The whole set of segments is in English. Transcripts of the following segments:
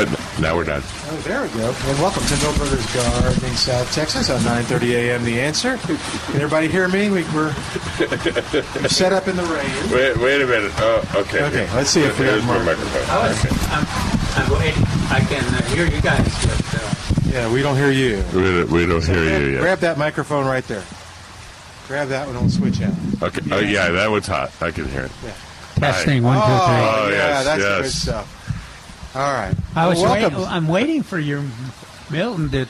Uh, now we're done. Oh, there we go. And welcome to Milberger's Gardening South Texas on 9:30 a.m. The Answer. Can everybody hear me? We, we're, we're set up in the rain. Wait, wait a minute. Oh, okay. Okay, let's see if we Here's have my more. microphone. I was, I'm, I'm waiting. I can uh, hear you guys, but uh, Yeah, we don't hear you. We don't, we don't hear grab, you yet. grab that microphone right there. Grab that one. We'll switch out. Okay. Oh, yeah, that one's hot. I can hear it. Yeah. testing one, two, three. Oh, Oh, yeah, yes, that's yes. good stuff. All right. I was Well, waiting. I'm waiting for your Milton to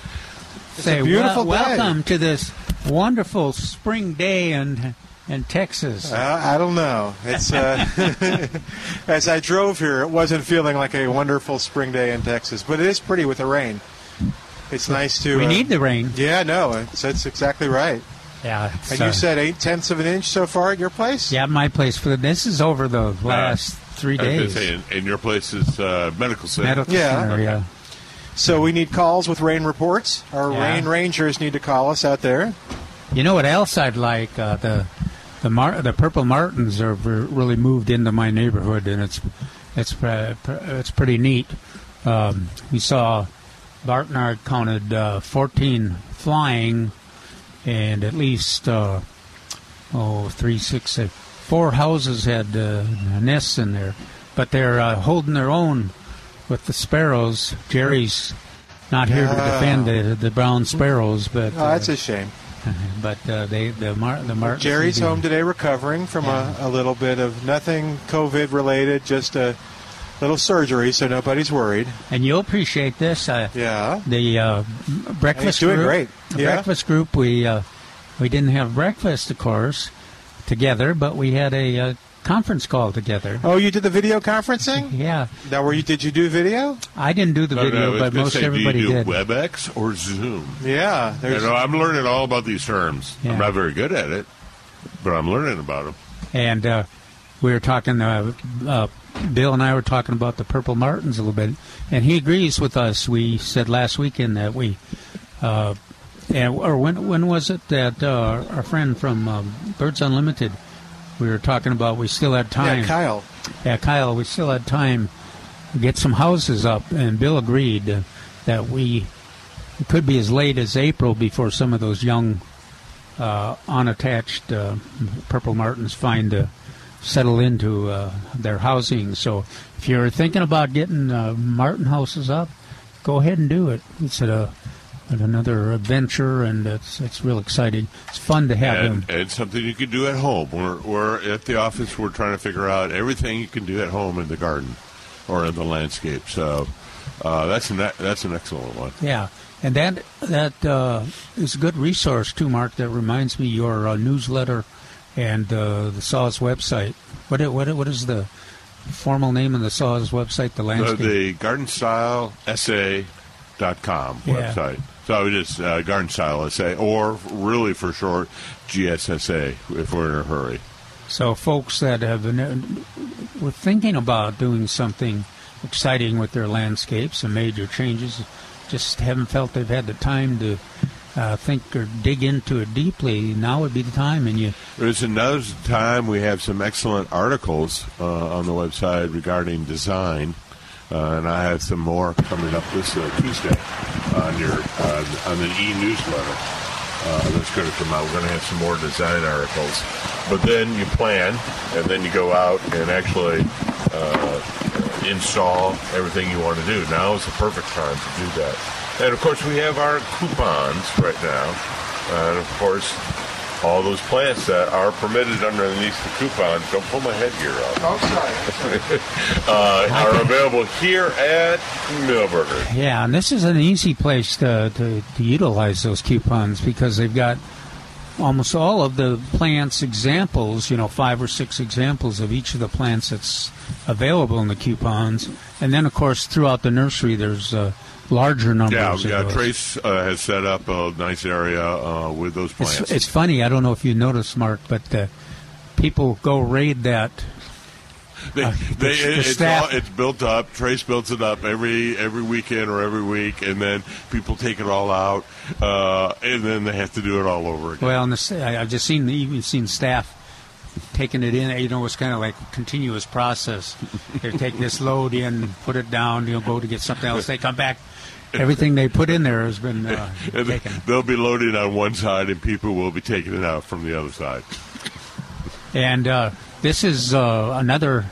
say, a beautiful well, day." "Welcome to this wonderful spring day in in Texas." Uh, I don't know. It's uh, as I drove here, it wasn't feeling like a wonderful spring day in Texas, but it is pretty with the rain. It's nice to. we uh, need the rain. Yeah, no, it's, that's exactly right. Yeah. And uh, you said eight tenths of an inch so far at your place. yeah, my place for this is over the last three days. gonna say, in, in your place is uh, medical center. Medical Yeah. center, yeah. So we need calls with rain reports. Our Yeah. rain rangers need to call us out there. You know what else I'd like? Uh, the the Mar- the purple martins have re- really moved into my neighborhood, and it's it's pre- pre- it's pretty neat. Um, we saw Bartnard counted uh, 14 flying, and at least uh, oh three six uh, four houses had uh, nests in there, but they're uh, holding their own with the sparrows. Jerry's not here to defend the, the brown sparrows, but Oh, that's a shame. but uh, they the Mar- the Martin Jerry's home today recovering from a, a little bit of nothing COVID related, just a little surgery, so nobody's worried. and you'll appreciate this. Uh, Yeah. the uh, breakfast He's doing group, great. The Yeah. breakfast group. We uh, we didn't have breakfast, of course, together, but we had a uh, conference call together. Oh, you did the video conferencing? Yeah, Now, were you? Did you do video? I didn't do the No, no, video, was but most say, everybody do you do did. WebEx or Zoom? Yeah. You know, I'm learning all about these terms. Yeah. I'm not very good at it, but I'm learning about them. and uh, we were talking. Uh, uh, Bill and I were talking about the purple martins a little bit, and he agrees with us. We said last weekend that we, uh, and, or when when was it that uh, our friend from um, Birds Unlimited, we were talking about we still had time. yeah, Kyle. Yeah, Kyle, we still had time to get some houses up, and Bill agreed uh, that we it could be as late as April before some of those young, uh, unattached uh, purple martins find uh, settle into uh, their housing. So, if you're thinking about getting uh, martin houses up, go ahead and do it. It's a another adventure, and it's it's real exciting. It's fun to have And, them. and something you can do at home. We're, we're at the office. We're trying to figure out everything you can do at home in the garden or in the landscape. So uh, that's an that's an excellent one. Yeah, and that that uh, is a good resource too, Mark. That reminds me your uh, newsletter and uh, the SAWS website. What what what is the formal name of the SAWS website? The The, landscape. the garden style essay.com Yeah. website. So just uh, garden style essay, or really for short, GSSA if we're in a hurry. so folks that have been, uh, were thinking about doing something exciting with their landscapes, some major changes, just haven't felt they've had the time to. Uh, think or dig into it deeply. Now would be the time, and you There's another time we have some excellent articles uh, on the website regarding design, uh, and I have some more coming up this uh, Tuesday on your uh, on an e-newsletter uh, that's going to come out. We're going to have some more design articles, but then you plan, and then you go out and actually install everything you want to do. Now is the perfect time to do that. And of course, we have our coupons right now. And of course, all those plants that are permitted underneath the coupons, don't pull my headgear off, Oh, sorry. uh, are available here at Milberger. Yeah, and this is an easy place to, to, to utilize those coupons because they've got almost all of the plants examples, you know, five or six examples of each of the plants that's available in the coupons. And then, of course, throughout the nursery, there's uh, larger numbers. Yeah, yeah. Trace uh, has set up a nice area uh, with those plants. It's, it's funny. I don't know if you noticed, Mark, but uh, people go raid that. They, Uh, they, the- the it's, all, it's built up. Trace builds it up every every weekend or every week, and then people take it all out, uh, and then they have to do it all over again. Well, and the, I- I've just seen even seen staff taking it in. You know, it's kind of like a continuous process. They take this load in, put it down. You know, go to get something else. They come back. Everything they put in there has been uh, they- taken. they'll be loading on one side, and people will be taking it out from the other side. And uh, this is uh, another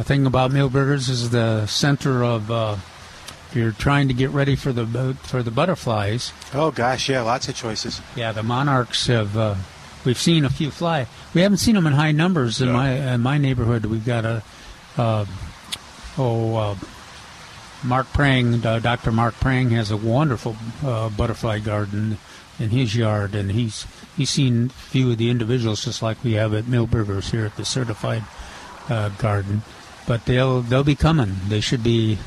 thing about Milberger's is the center of. Uh, if you're trying to get ready for the bu- for the butterflies. Oh gosh, yeah, lots of choices. Yeah, the monarchs have. Uh, we've seen a few fly. We haven't seen them in high numbers in No. my in my neighborhood. We've got a. Uh, oh, uh, Mark Prang, uh, Dr. Mark Prang has a wonderful uh, butterfly garden in his yard, and he's he's seen a few of the individuals just like we have at Milberger's here at the certified uh, garden. But they'll they'll be coming. They should be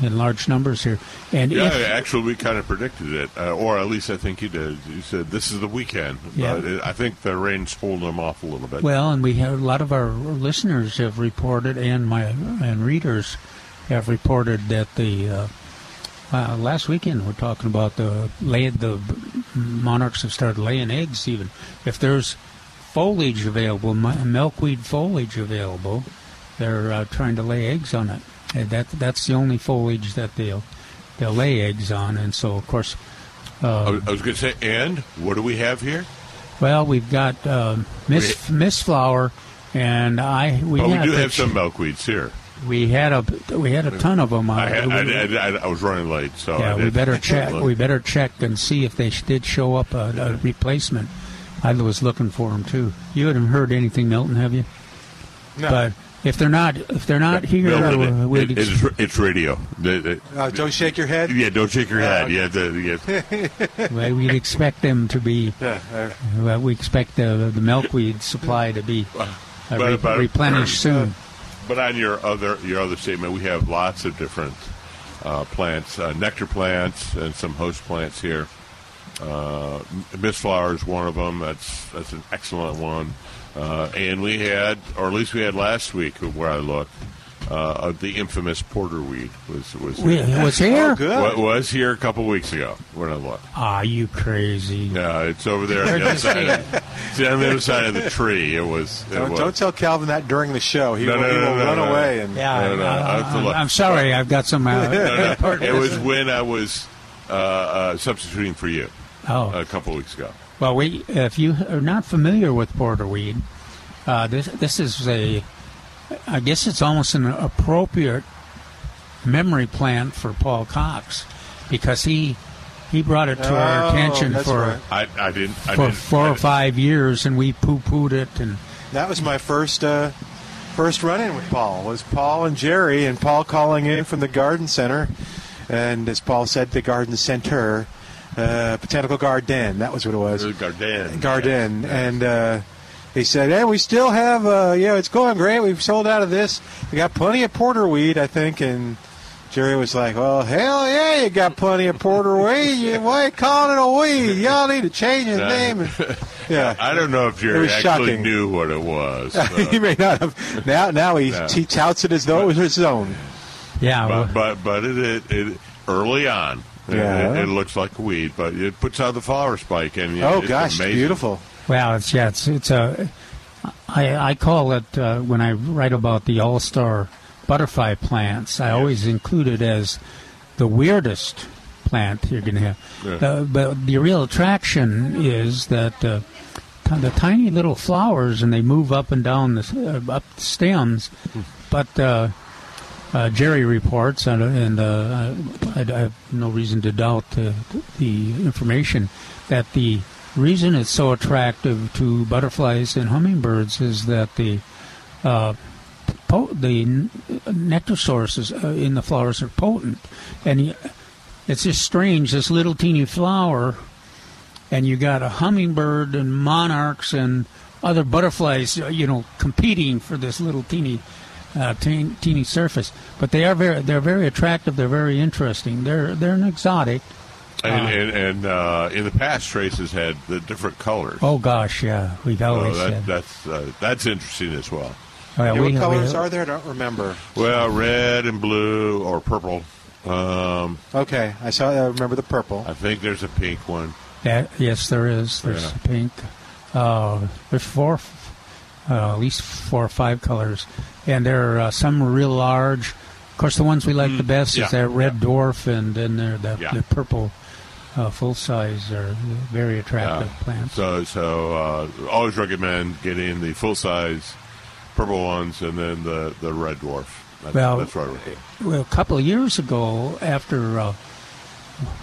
in large numbers here. And Yeah, if, actually, we kind of predicted it, uh, or at least I think you did. You said this is the weekend. Yeah. But it, I think the rain's holding them off a little bit. Well, and we have a lot of our listeners have reported, and my and readers have reported that the uh, uh, last weekend we're talking about the lay the monarchs have started laying eggs. Even if there's foliage available, milkweed foliage available, they're uh, trying to lay eggs on it. And that that's the only foliage that they'll they'll lay eggs on, and so of course. I Uh, was, I was going to say, and what do we have here? well, we've got uh, Miss mistflower, and I we oh, we do have some milkweeds here. We had a we had a ton of them. I, had, I, we, I, I, I was running late, so yeah, I we better check. Look. We better check and see if they did show up a, a replacement. I was looking for them too. You haven't heard anything, Milton, have you? No. But if they're not if they're not here, Milton, uh, we'd it- it's, it's radio. The- the- Uh, don't shake your head. yeah, don't shake your Uh, head. Yeah, the, yeah. well, we'd expect them to be. Yeah, uh, Well, we expect the the milkweed supply to be uh, But- re- but- replenished soon. But on your other your other statement, we have lots of different uh, plants, uh, nectar plants, and some host plants here. Uh, mistflower is one of them. That's that's an excellent one. Uh, and we had, or at least we had last week, where I looked, uh, the infamous porterweed was was We, was here? Oh, good. What was here a couple weeks ago when I looked. Ah, you crazy? Yeah, it's over there on the other side. It's on the other side of the tree. It was. It Don't, was. don't tell Calvin that during the show. He No, will, no, he will no, run no. away. And Yeah, No, no, I, I, I'm sorry. I've got some. Uh, No, no, it was when I was uh, uh, substituting for you oh, a couple weeks ago. Well, we, if you are not familiar with porterweed, uh, this this is a, I guess it's almost an appropriate memory plant for Paul Cox, because he he brought it to our Oh, attention for right. I, I didn't. I for didn't, four I or didn't- five years, and we poo pooed it, and that was my first uh, first run in with Paul. Was Paul and Jerry and Paul calling in from the garden center, and as Paul said, the garden center, uh, botanical garden. That was what it was. Garden. Garden, and uh, he said, "Hey, we still have, uh, yeah, it's going great. We've sold out of this. We got plenty of porter porterweed, I think." And Jerry was like, "Well, hell yeah, you got plenty of porterweed. You, why you calling it a weed? Y'all need to change his name." And, yeah, I don't know if It Jerry was actually shocking. knew what it was. he may not have. Now, now he, No. he touts it as though it was his own. yeah, but but, but it, it, it early on. it- Yeah. It, it looks like a weed, but it puts out the flower spike, and Oh it's gosh, amazing. beautiful. Well, it's yeah, it's it's a. I I call it uh, when I write about the all star butterfly plants. I always include it as the weirdest plant you're going to have. Yeah. The, but the real attraction is that uh, t- the tiny little flowers, and they move up and down the uh, up the stems, but. Uh, uh, Jerry reports, and, and uh, I, I have no reason to doubt the information that the reason it's so attractive to butterflies and hummingbirds is that the uh, po- the nectar sources uh, in the flowers are potent, and it's just strange. This little teeny flower, and you got a hummingbird and monarchs and other butterflies, uh, you know, competing for this little teeny. Uh, teeny, teeny surface, but they are very they're very attractive. They're very interesting. They're they're an exotic. And, and, and uh, in the past, Trace's had the different colors. Oh gosh, yeah, we've So always that, said. that's uh, that's interesting as well. Oh, yeah, Yeah, we- what colors we- are there? I don't remember. Well, red and blue or purple. Um, Okay, I saw. I remember the purple. I think there's a pink one. Yeah, yes, there is. There's Yeah. pink. Uh, there's four, uh, at least four or five colors, and there are uh, some real large. Of course, the ones we like the best Mm, yeah, is that red yeah. dwarf, and then there the, Yeah. the purple uh, full size are very attractive Yeah. plants. So so uh, always recommend getting the full size purple ones and then the, the red dwarf. That's, Well, that's right. Well, a couple of years ago, after uh,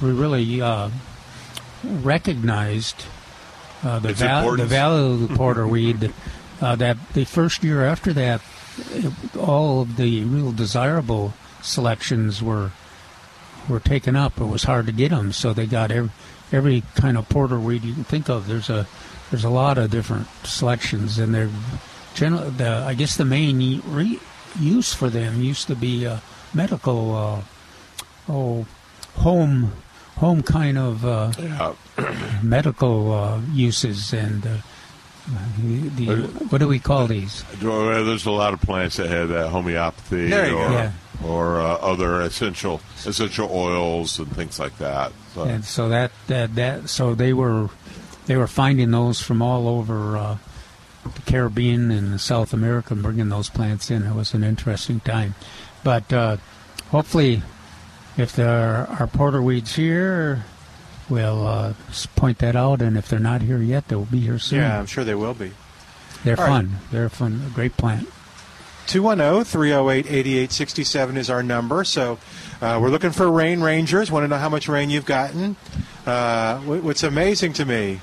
we really uh, recognized uh, the, val- the value of the porterweed, uh, that the first year after that, it, all of the real desirable selections were were taken up. It was hard to get them, so they got every, every kind of porterweed you can think of. There's a there's a lot of different selections, and they're general. The I guess the main re- use for them used to be uh, medical, uh, oh, home home kind of uh, medical uh, uses, and uh, the, the what do we call these? There's a lot of plants that have that homeopathy or. Yeah. or uh, other essential essential oils and things like that. So, And so that, that that so they were they were finding those from all over uh, the Caribbean and South America and bringing those plants in. It was an interesting time, but uh, hopefully, if there are porterweeds here, we'll uh, point that out. And if they're not here yet, they'll be here soon. Yeah, I'm sure they will be. they're all right. fun. They're a fun, a great plant. 210 308 8867 is our number. So uh, we're looking for rain rangers. Want to know how much rain you've gotten? Uh, what's amazing to me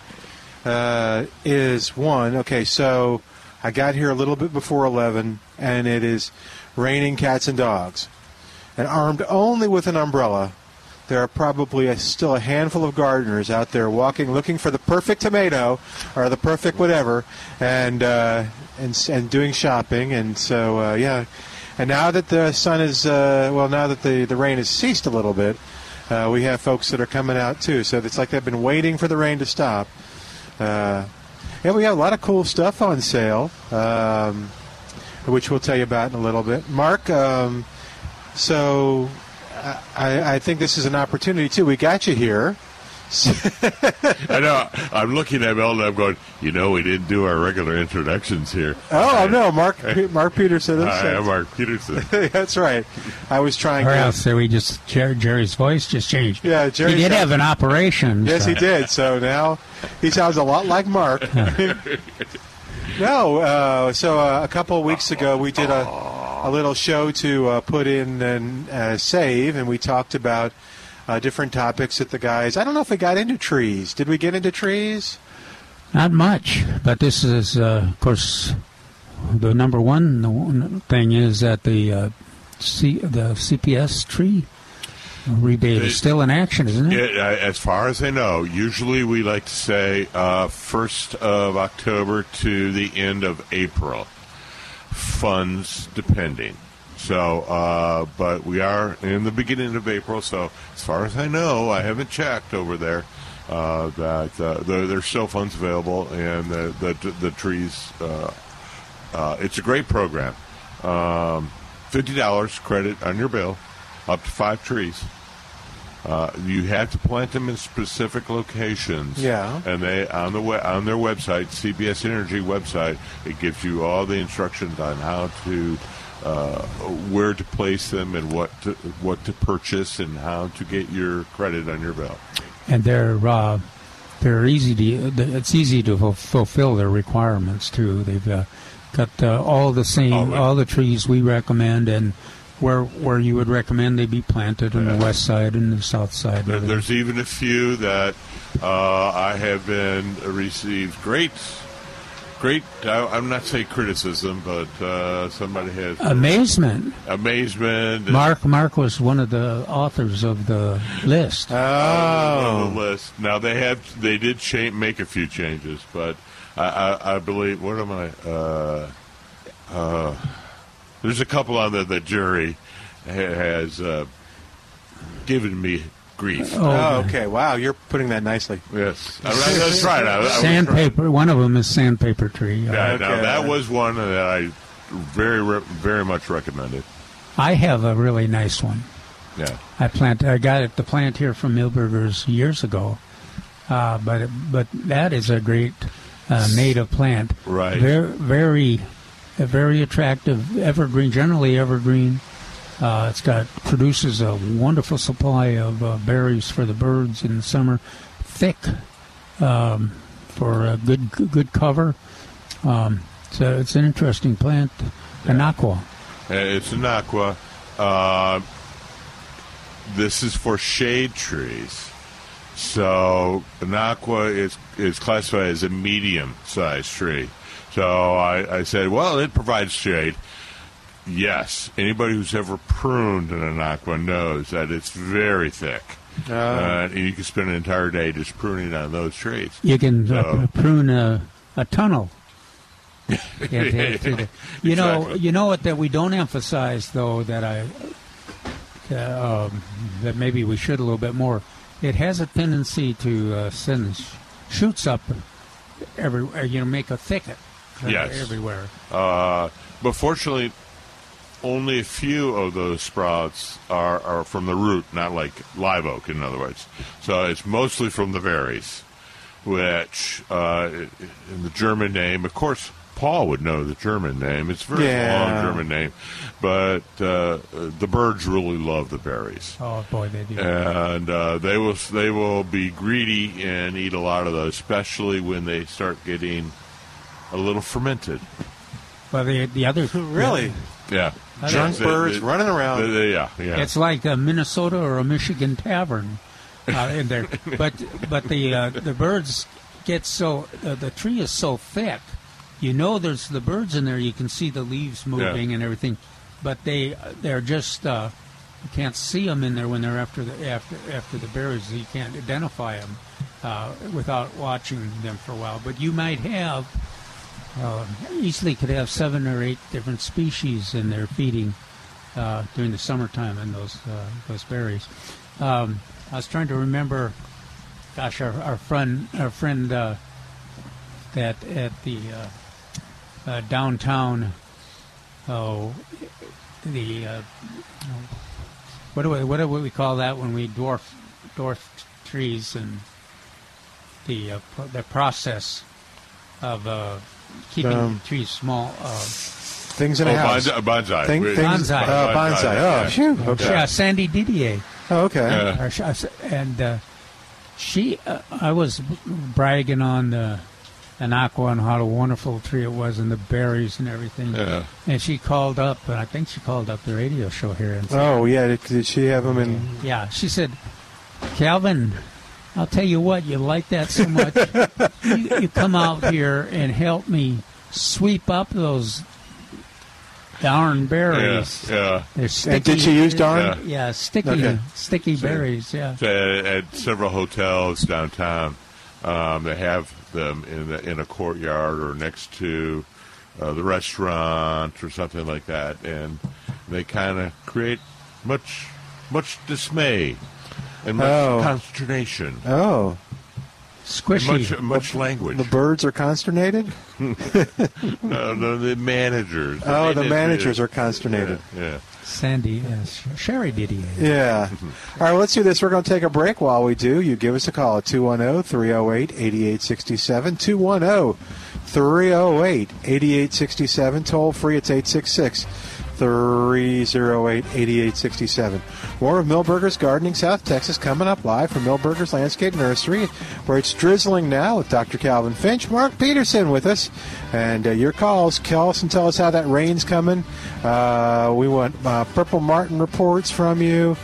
uh, is one, okay, so I got here a little bit before 11, and it is raining cats and dogs. And armed only with an umbrella, there are probably a, still a handful of gardeners out there walking, looking for the perfect tomato or the perfect whatever, and uh, and and doing shopping. And so uh, yeah, and now that the sun is uh, well, now that the the rain has ceased a little bit, uh, we have folks that are coming out too. So it's like they've been waiting for the rain to stop. Uh, yeah, we have a lot of cool stuff on sale, um, which we'll tell you about in a little bit. Mark, um, so I, I think this is an opportunity too. We got you here. I know. I'm looking at Mel and I'm going. You know, we didn't do our regular introductions here. Oh no, Mark Mark Peterson. Hi, I'm Mark Peterson. That's right. I was trying Or to. else we just Jer- Jerry's voice just changed. Yeah, Jerry. he did got- have an operation. Yes, so- he did. So now he sounds a lot like Mark. no, uh, so uh, a couple of weeks ago we did a, a little show to uh, put in and uh, save, and we talked about uh, different topics that the guys. I don't know if we got into trees. Did we get into trees? Not much, but this is, uh, of course, the number one thing is that the uh, C, the CPS tree rebate It- is still in action, isn't it? It, uh, as far as I know, usually we like to say uh, first of October to the end of April. Funds depending. So, uh, but we are in the beginning of April. So, as far as I know, I haven't checked over there. Uh, that uh, there, there's still funds available, and the the, the trees. Uh, uh, it's a great program. Um, Fifty dollars credit on your bill, up to five trees. Uh, you have to plant them in specific locations. Yeah. And they on the we- on their website, CPS Energy website, it gives you all the instructions on how to uh, where to place them and what to, what to purchase and how to get your credit on your bill. And they're uh, they're easy to it's easy to ful- fulfill their requirements too. They've uh, got uh, all the same Oh, right. all the trees we recommend, and where where you would recommend they be planted on the west side and the south side. There, there's even a few that uh, I have been received great, great. I, I'm not saying criticism, but uh, somebody has Amazement. amazement. Mark Mark was one of the authors of the list. on Oh, the list. Now they have they did cha- make a few changes, but I, I, I believe what am I? There's a couple on there that Jerry has uh, given me grief. oh, okay. Wow, you're putting that nicely. Yes, I, I, that's right. I, I Sandpaper. One of them is sandpaper tree. Yeah, Uh, now that was one that I very very much recommended. I have a really nice one. Yeah. I plant. I got it the plant here from Milberger's years ago, uh, but it, but that is a great uh, native plant. Right. Very very, a very attractive evergreen. Generally evergreen. Uh, it's got produces a wonderful supply of uh, berries for the birds in the summer. Thick um, for a good good cover. Um, so it's an interesting plant. Anaqua. Uh, It's anaqua. Uh, this is for shade trees. So anaqua is is classified as a medium sized tree. So I, I said, well, it provides shade. Yes, anybody who's ever pruned anaqua knows that it's very thick. Oh. Uh, and you can spend an entire day just pruning on those trees. You can uh, So- prune a, a tunnel. Yeah, to- to the- you know, Exactly. you know what that we don't emphasize though that I uh, um, that maybe we should a little bit more. It has a tendency to uh, send shoots up everywhere. You know, make a thicket uh, Yes. everywhere. Uh, but fortunately, only a few of those sprouts are, are from the root, not like live oak, in other words. So it's mostly from the berries, which, uh, in the German name, of course, Paul would know the German name. It's a very Yeah. long German name, but uh, the birds really love the berries. Oh boy, they do. And uh, they will they will be greedy and eat a lot of those, especially when they start getting a little fermented. well, the the other Really? Yeah. Drunk They- birds they- running around. they- they- yeah, yeah. It's like a Minnesota or a Michigan tavern uh, in there. But but the uh, the birds get so uh, the tree is so thick. You know, there's the birds in there. You can see the leaves moving and everything, but they they're just uh, you can't see them in there when they're after the after after the berries. You can't identify them uh, without watching them for a while. But you might have uh, easily could have seven or eight different species in their feeding uh, during the summertime in those uh, those berries. Um, I was trying to remember, gosh, our, our friend our friend uh, that at the uh, uh, downtown, oh, the what do we what do we call that when we dwarf dwarf trees and the the process of keeping Um, trees small. Uh, Things in oh, a house. bonsai. bonsai. Thing- things- Bonsai. Oh, bonsai. Oh, yeah. phew. Okay. yeah, Sandy Didier. Oh, okay. Yeah. And uh, she, uh, I was bragging on the anaqua and how a wonderful tree it was and the berries and everything. Yeah. And she called up, and I think she called up the radio show here and said, Oh, yeah. Did, did she have them in? yeah, she said, Calvin, I'll tell you what, you like that so much. you, you come out here and help me sweep up those darn berries. yeah. They're sticky. And did she use darn? Yeah. Yeah, sticky, Okay. sticky berries. Yeah. So At, at several hotels downtown, um, they have them in the, in a courtyard or next to uh, the restaurant or something like that, and they kind of create much much dismay and much Oh. consternation, Oh, and Squishy. much much language. the birds are consternated. no, no, the managers. Oh, the managers are consternated. Yeah. Sandy, yes. Sherry Didier. Yeah. All right, let's do this. We're going to take a break. While we do, you give us a call at 210 308 8867. 210 308 8867. Toll free, it's 866 308 8867. More of Milberger's Gardening South Texas coming up live from Milberger's Landscape Nursery, where it's drizzling now with Dr. Calvin Finch. Mark Peterson with us. And uh, your calls, call us and tell us how that rain's coming. Uh, we want uh, Purple Martin reports from you.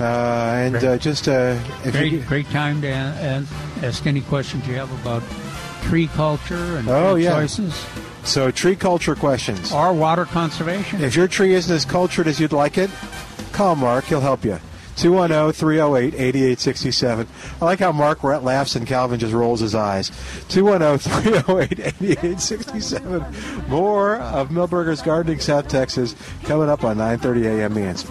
Uh, and uh, just uh, if Great, you, great time to a- a- ask any questions you have about tree culture and Oh, yeah. choices so tree culture questions. or water conservation. If your tree isn't as cultured as you'd like it, call Mark. He'll help you. oh, 210 308 8867. I like how Mark ra- laughs and Calvin just rolls his eyes. oh, 210 308 8867. More of Milberger's Gardening South Texas coming up on 9:30 a.m. The answer.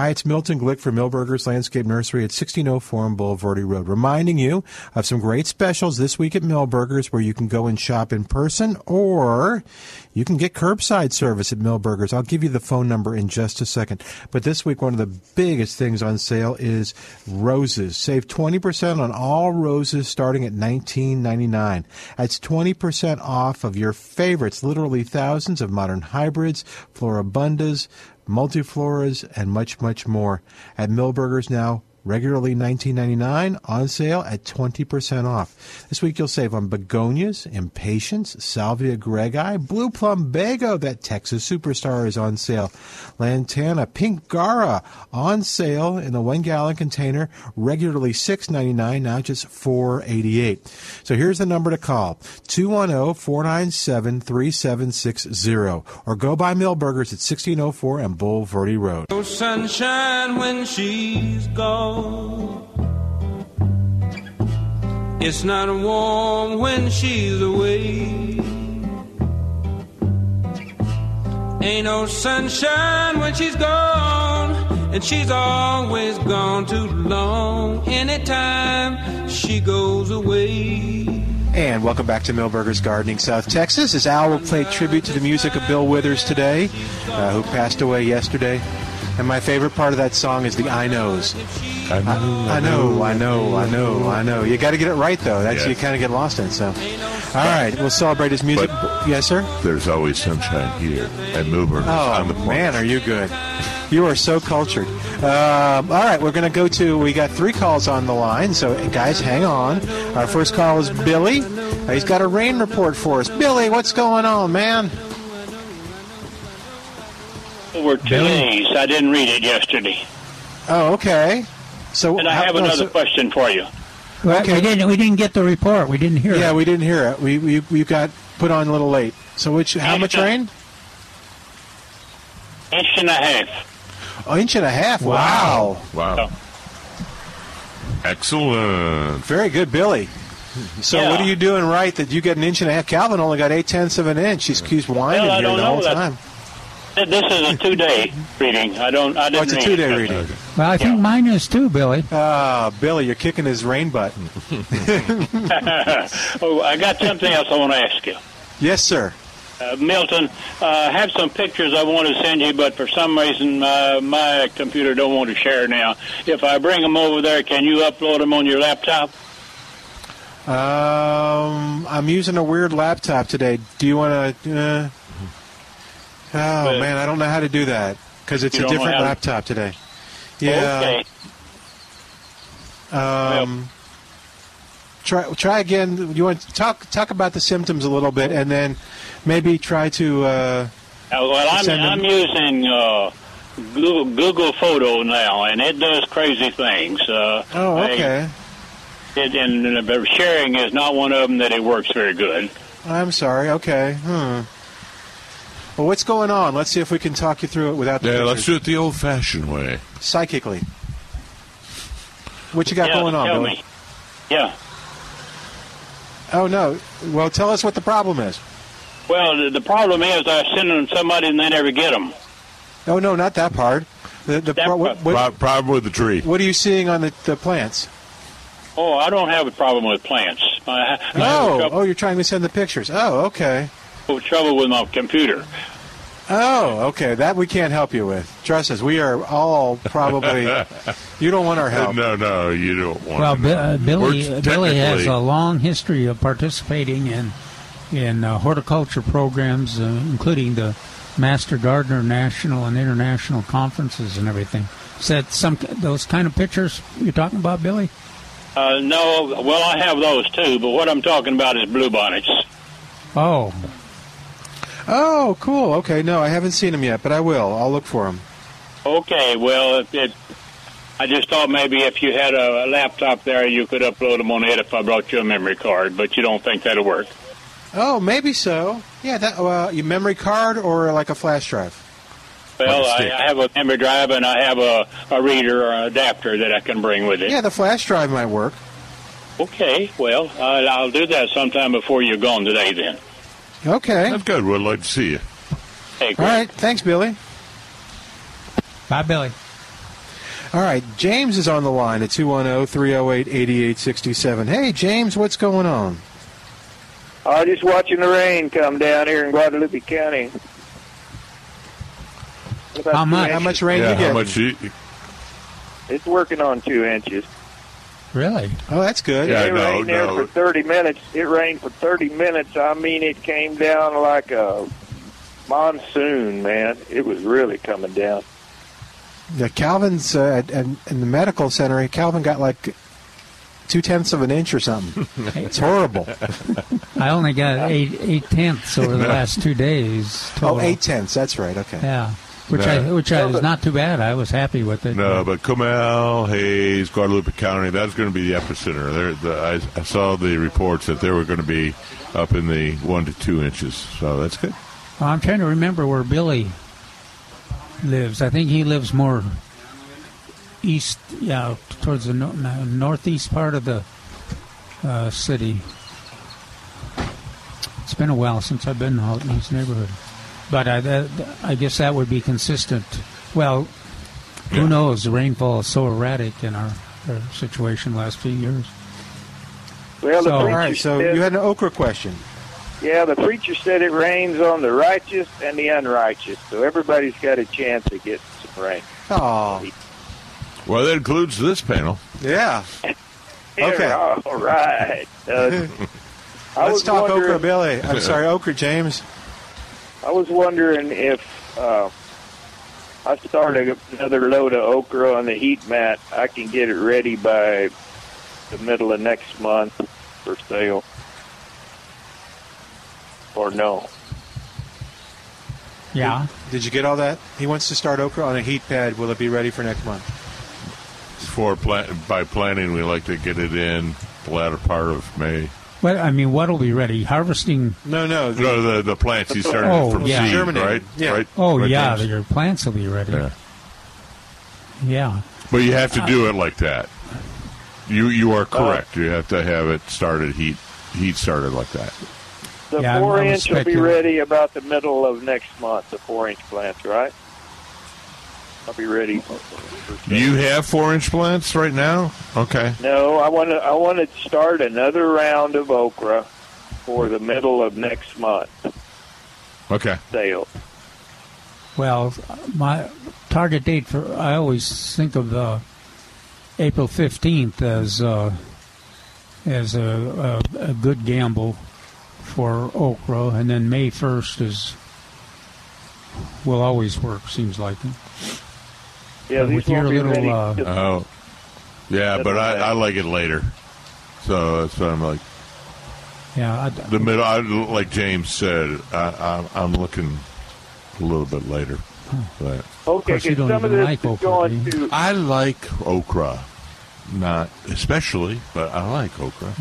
Hi, it's Milton Glick from Milberger's Landscape Nursery at 1604 on Bulverde Road. Reminding you of some great specials this week at Milberger's where you can go and shop in person or you can get curbside service at Milberger's. I'll give you the phone number in just a second. But this week, one of the biggest things on sale is roses. Save 20% on all roses starting at $19.99. That's 20% off of your favorites, literally thousands of modern hybrids, floribundas, multifloras, and much, much more. At Milberger's now, regularly $19.99, on sale at 20% off. This week you'll save on begonias, impatiens, salvia greggii, blue plumbago, that Texas superstar is on sale. Lantana pink gaura on sale in a one gallon container, regularly $6.99, now just $4.88. So here's the number to call 210 497 3760 or go by Milberger's at 1604 and Bulverde Road. No sunshine when she's gone. It's not warm when she's away. Ain't no sunshine when she's gone, and she's always gone too long. Anytime she goes away. And welcome back to Milberger's Gardening, South Texas. As Al will play tribute to the music of Bill Withers today, uh, who passed away yesterday. And my favorite part of that song is the I knows. I know, I know, I know, I know, I know. You got to get it right though. That's Yes. you kind of get lost in. it, So, all right, we'll celebrate his music. But- yes, sir. There's always sunshine here at Milberger's Oh on the porch. man, are you good? You are so cultured. Um, all right, we're going to go to. We got three calls on the line, so guys, hang on. Our first call is Billy. Uh, he's got a rain report for us. Billy, what's going on, man? Over two days. I didn't read it yesterday. Oh, okay. So And I how- have no, another so- question for you. Well, Okay. we didn't. We didn't get the report. We didn't hear. Yeah, it. we didn't hear it. We we, we got put on a little late. So which how much rain? Inch and a half. Oh, inch and a half. Wow. Wow. Excellent. Very good, Billy. So Yeah. what are you doing right that you get an inch and a half? Calvin only got eight tenths of an inch. He's, he's whining Well, I here don't the know whole that- time. This is a two-day reading. I don't. I Oh, didn't it's a two-day it. reading. Well, I think Yeah. mine is too, Billy. Ah, Billy, you're kicking his rain button. oh, I got something else I want to ask you. yes, sir. Uh, Milton, uh, I have some pictures I want to send you, but for some reason uh, my computer don't want to share now. If I bring them over there, can you upload them on your laptop? Um, I'm using a weird laptop today. Do you want to? Oh But- man, I don't know how to do that because it's a different to- laptop today. Yeah. Okay. Um, try try again. You want to talk talk about the symptoms a little bit, and then maybe try to. Uh, Uh, well, I'm, I'm using uh, Google, Google Photo now, and it does crazy things. Uh, oh, I- okay. it, and uh, sharing is not one of them that it works very good. I'm sorry. Okay. Hmm. Well, what's going on? Let's see if we can talk you through it without the Yeah, let's do it the old-fashioned way. psychically. What you got yeah, going on, tell Billy? me. Yeah. Oh no. Well, tell us what the problem is. Well, the, the problem is I send them somebody and they never get them. Oh no, not that part. The, the That pro- what, what, problem with the tree. what are you seeing on the, the plants? Oh, I don't have a problem with plants. I, I Oh, oh, you're trying to send the pictures. Oh, okay. trouble with my computer. Oh, okay. That we can't help you with. Trust us. We are all probably. you don't want our help. No, no, you don't want. Well, to Bi- uh, Billy We're Billy has a long history of participating in in uh, horticulture programs, uh, including the Master Gardener national and international conferences and everything. Is that some those kind of pictures you're talking about, Billy? Uh, no, well, I have those too, but what I'm talking about is bluebonnets. Oh, Oh, cool. Okay, no, I haven't seen them yet, but I will. I'll look for them. Okay, well, it, it, I just thought maybe if you had a, a laptop there, you could upload them on it if I brought you a memory card, but you don't think that'll work. Oh, maybe so. Yeah, that. Well, your memory card or like a flash drive. Well, On a I, stick. I have a memory drive and I have a, a reader or an adapter that I can bring with it. Yeah, the flash drive might work. Okay, well, I'll, I'll do that sometime before you're gone today then. Okay. That's good. We'd like to see you. Hey, All great. right. Thanks, Billy. bye, Billy. All right, James is on the line at 210-308-8867. Hey, James, what's going on? I was just watching the rain come down here in Guadalupe County. How much? How much rain yeah, you how get? much? You, It's working on two inches. Really? Oh, that's good. Yeah, it no, rained there for 30 minutes. It rained for 30 minutes. I mean, it came down like a monsoon, man. It was really coming down. The Calvin's uh, at, at, in the medical center. Calvin got like two tenths of an inch or something. it's horrible. I only got eight eight tenths over the last two days. Oh, total. eight tenths. That's right. Okay. Yeah, which No. I which I was not too bad. I was happy with it. no, but Comal, Hays, Guadalupe County, that's going to be the epicenter. There, the, I, I saw the reports that they were going to be up in the one to two inches. So that's good. Well, I'm trying to remember where Billy lives. I think he lives more east, yeah, towards the no- no- northeast part of the uh, city. It's been a while since I've been out in his neighborhood, but I, that, I guess that would be consistent. Well, who knows? The rainfall is so erratic in our, our situation last few years. Well, the So- All preacher right. So said, you had an okra question. yeah, the preacher said it rains on the righteous and the unrighteous, so everybody's got a chance of getting some rain. Oh, Well, that includes this panel. yeah. Okay. All right. Uh, Let's talk wondering- okra, Billy. I'm sorry, okra, James. I was wondering if uh, I start a- another load of okra on the heat mat, I can get it ready by the middle of next month for sale. Or no? Yeah, Did you get all that? He wants to start okra on a heat pad. Will it be ready for next month? For plant, by planning, we like to get it in the latter part of May. But I mean, what'll be ready? Harvesting? No, no. the- No, the the plants you started Oh, from yeah. seed, Germinating. right? Yeah. Right. Oh Right, yeah, James? your plants will be ready. Yeah. yeah. But you have to do it like that. You you are uh, correct. You have to have it started heat heat started like that. The Yeah, I'm- four I'm inch will be ready about the middle of next month, the four inch plants, right? I'll be ready. For. You have four inch plants right now. Okay. No, I want to. I want to start another round of okra for the middle of next month Okay. sale. Well, my target date for I always think of uh, April fifteenth as uh, as a, a, a good gamble for okra, and then May first is will always work. Seems like Yeah, these with your won't be little, ready uh, Oh. Yeah, but I. I like it later. So that's what I'm like. yeah. I, The middle, I, like James said, I, I, I'm looking a little bit later. But Okay, course, you 'cause don't some of even this like is okra, going to. I like okra, not especially, but I like okra.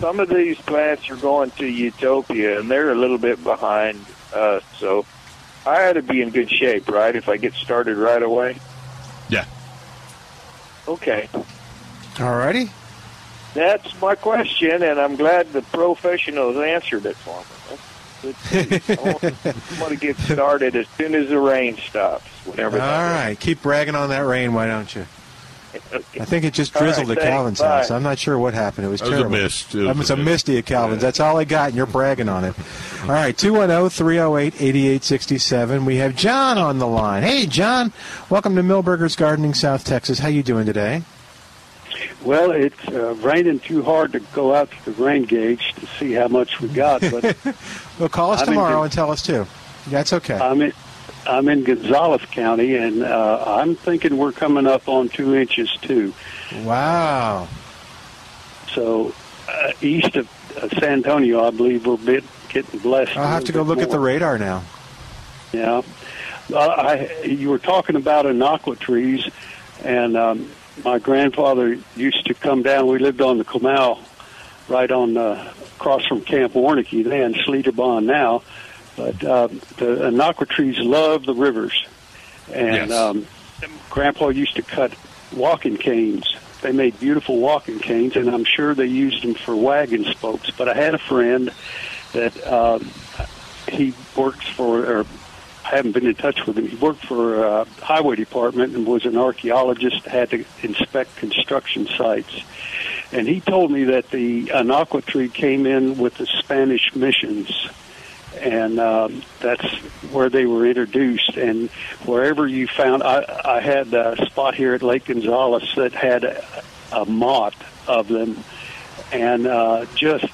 Some of these plants are going to Utopia, and they're a little bit behind us. So I ought to be in good shape, right? If I get started right away. Yeah. Okay, All righty. that's my question, and I'm glad the professionals answered it for me. That's good. I want- I want to get started as soon as the rain stops. Whenever. All that. Keep bragging on that rain, why don't you? I think it just All right, drizzled at. Calvin's Bye. house. I'm not sure what happened. It was It was a terrible. mist. It It was was a a mist. misty at Calvin's. That's all I got, and you're bragging on it. All right, 210 308 8867. We have John on the line. Hey, John. Welcome to Milberger's Gardening, South Texas. How you doing today? Well, it's uh, raining too hard to go out to the rain gauge to see how much we got, but Well, call us I'm tomorrow good- and tell us too. That's okay. I'm in I'm in Gonzales County, and uh, I'm thinking we're coming up on two inches too. wow. So uh, east of uh, San Antonio, I believe we're bit, getting blessed. I'll have to go look at the radar now. Yeah. Uh, I you were talking about anaqua trees, and um, my grandfather used to come down. We lived on the Comal, right on uh, across from Camp Warnecke then, Schlitterbahn now. But uh, the anaqua trees love the rivers, and Yes. um, Grandpa used to cut walking canes. They made beautiful walking canes, and I'm sure they used them for wagon spokes. But I had a friend that um, he works for, or I haven't been in touch with him. He worked for uh, highway department and was an archaeologist. Had to inspect construction sites, and he told me that the anaqua tree came in with the Spanish missions, and um, that's where they were introduced. And wherever you found, I, I had a spot here at Lake Gonzales that had a, a mott of them, and uh, just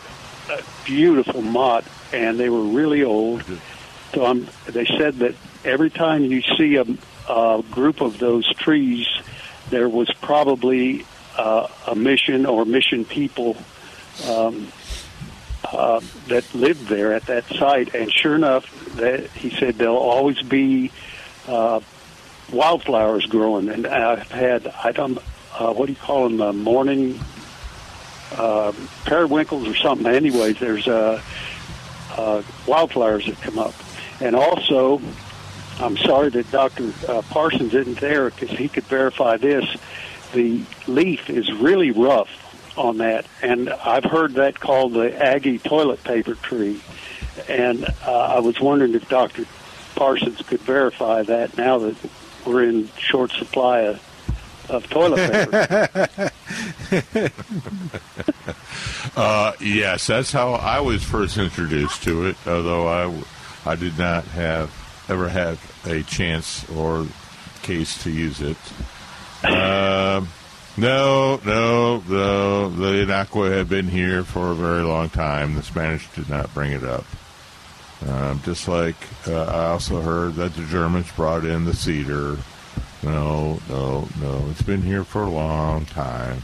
a beautiful mott, and they were really old. So I'm, they said that every time you see a, a group of those trees, there was probably uh, a mission or mission people um, uh, that lived there at that site. And sure enough, that he said there'll always be uh, wildflowers growing. And I've had I don't uh, what do you call them? Uh, morning uh, periwinkles or something. Anyways, there's uh, uh, wildflowers that come up, and also. I'm sorry that Dr. Uh, Parsons isn't there because he could verify this. The leaf is really rough on that, and I've heard that called the Aggie toilet paper tree. And uh, I was wondering if Dr. Parsons could verify that now that we're in short supply of, of toilet paper. Uh, yes, that's how I was first introduced to it. Although I, I did not have ever have a chance or case to use it. Um, no, no, no. The Anaqua had been here for a very long time. The Spanish did not bring it up. Um, just like uh, I also heard that the Germans brought in the cedar. No, no, no. It's been here for a long time.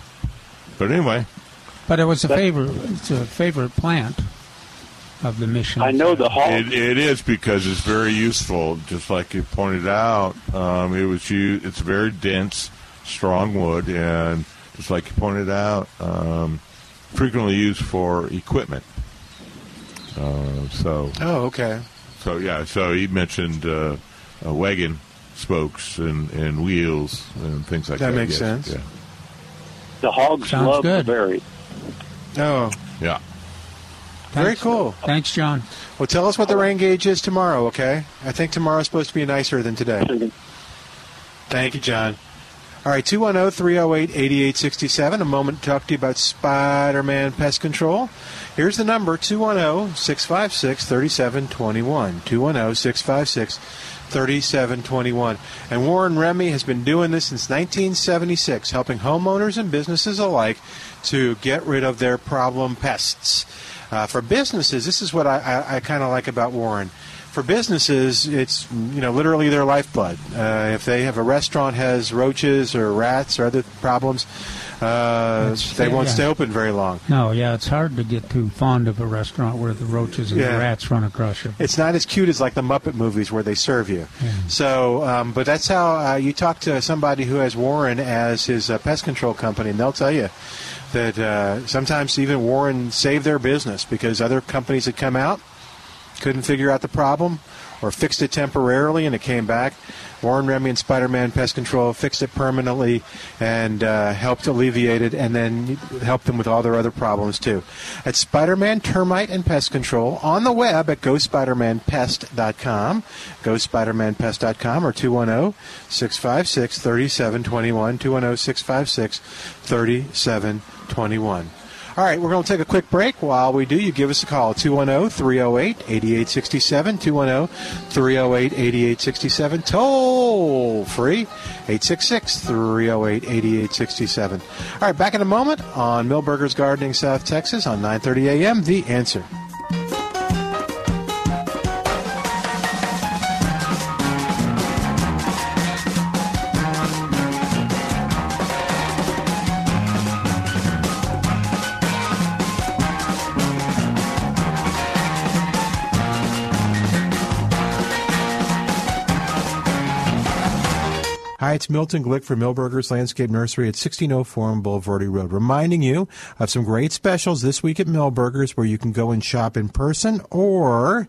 But anyway, But it was a favorite. It's a favorite plant of the mission. I know the hog. It, it is because it's very useful. Just like you pointed out, um, it was used, It's very dense, strong wood, and just like you pointed out, um, frequently used for equipment. Uh, so, Oh, okay. so yeah. So he mentioned uh, uh, wagon spokes and, and wheels and things like that. That makes sense. Yeah. The hogs Sounds love good. the berry. Oh, yeah. very cool. Thanks, John. Well, tell us what the rain gauge is tomorrow, okay? I think tomorrow's supposed to be nicer than today. Thank you, John. All right, 210 308 8867. A moment to talk to you about Spider Man Pest Control. Here's the number 210 656 3721. 210 656 3721. And Warren Remy has been doing this since 1976, helping homeowners and businesses alike to get rid of their problem pests. Uh, for businesses, this is what I, I, I kind of like about Warren. For businesses, it's you know literally their lifeblood. Uh, if they have a restaurant has roaches or rats or other problems, uh, they won't yeah. stay open very long. No, yeah, it's hard to get too fond of a restaurant where the roaches and Yeah. the rats run across you. It's not as cute as like the Muppet movies where they serve you. So, um, but that's how uh, you talk to somebody who has Warren as his uh, pest control company, and they'll tell you that uh, sometimes even Warren saved their business because other companies had come out, couldn't figure out the problem, or fixed it temporarily, and it came back. Warren Remy and Spider Man Pest Control fixed it permanently and uh, helped alleviate it and then helped them with all their other problems too. At Spider Man Termite and Pest Control on the web at GoSpiderManPest.com, GoSpiderManPest.com or 210 656 3721, 210 656 3721. All right, we're going to take a quick break. While we do, you give us a call 210 308 8867. 210 308 8867. Toll free 866 308 8867. All right, back in a moment on Milberger's Gardening, South Texas on 9:30 a.m. The answer. Hi, it's Milton Glick from Milberger's Landscape Nursery at 1604 on Bulverde Road, reminding you of some great specials this week at Milberger's where you can go and shop in person or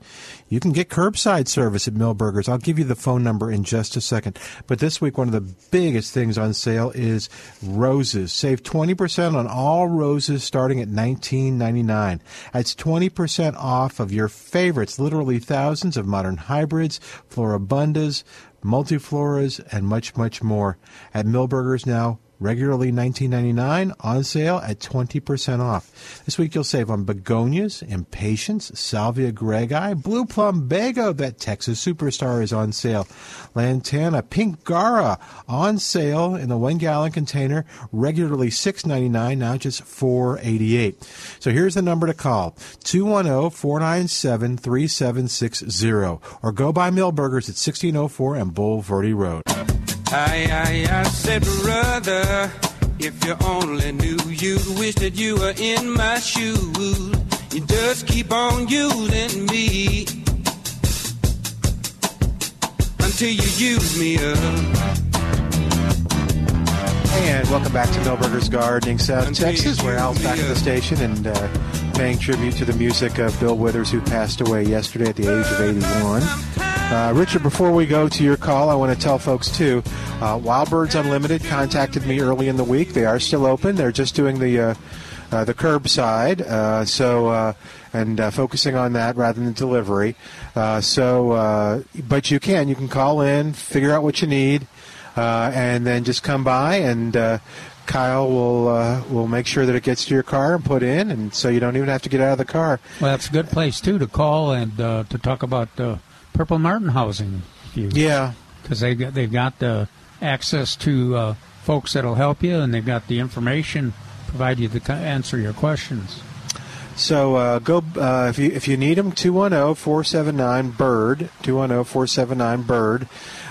you can get curbside service at Milberger's. I'll give you the phone number in just a second. But this week, one of the biggest things on sale is roses. Save 20% on all roses starting at $19.99. That's 20% off of your favorites, literally thousands of modern hybrids, floribundas, multifloras, and much, much more. At Milberger's now, regularly $19.99, on sale at 20% off. This week you'll save on begonias, impatiens, salvia greggii, blue plumbago, that Texas superstar is on sale. Lantana pink gaura on sale in the one gallon container, regularly $6.99, now just $4.88. So here's the number to call 210 497 3760 or go by Milberger's at 1604 and Bulverde Road. I, I, I said, brother, if you only knew, you'd wish that you were in my shoes. You just keep on using me until you use me up. And welcome back to Milberger's Gardening, South Texas. We're Al's back at the station and uh, paying tribute to the music of Bill Withers, who passed away yesterday at the age of 81. Uh, Richard, before we go to your call, I want to tell folks too. Uh, Wild Birds Unlimited contacted me early in the week. They are still open. They're just doing the uh, uh, the curbside, uh, so uh, and uh, focusing on that rather than delivery. Uh, so, but you can you can call in, figure out what you need, and then just come by and. Kyle will uh, will make sure that it gets to your car and put in, and so you don't even have to get out of the car. Well, that's a good place too to call and uh, to talk about uh, Purple Martin housing. You, Yeah, because they got they've got the access to uh, folks that'll help you, and they've got the information provide you to answer your questions. So uh, go uh, if you if you need them 210-479 bird 210-479 bird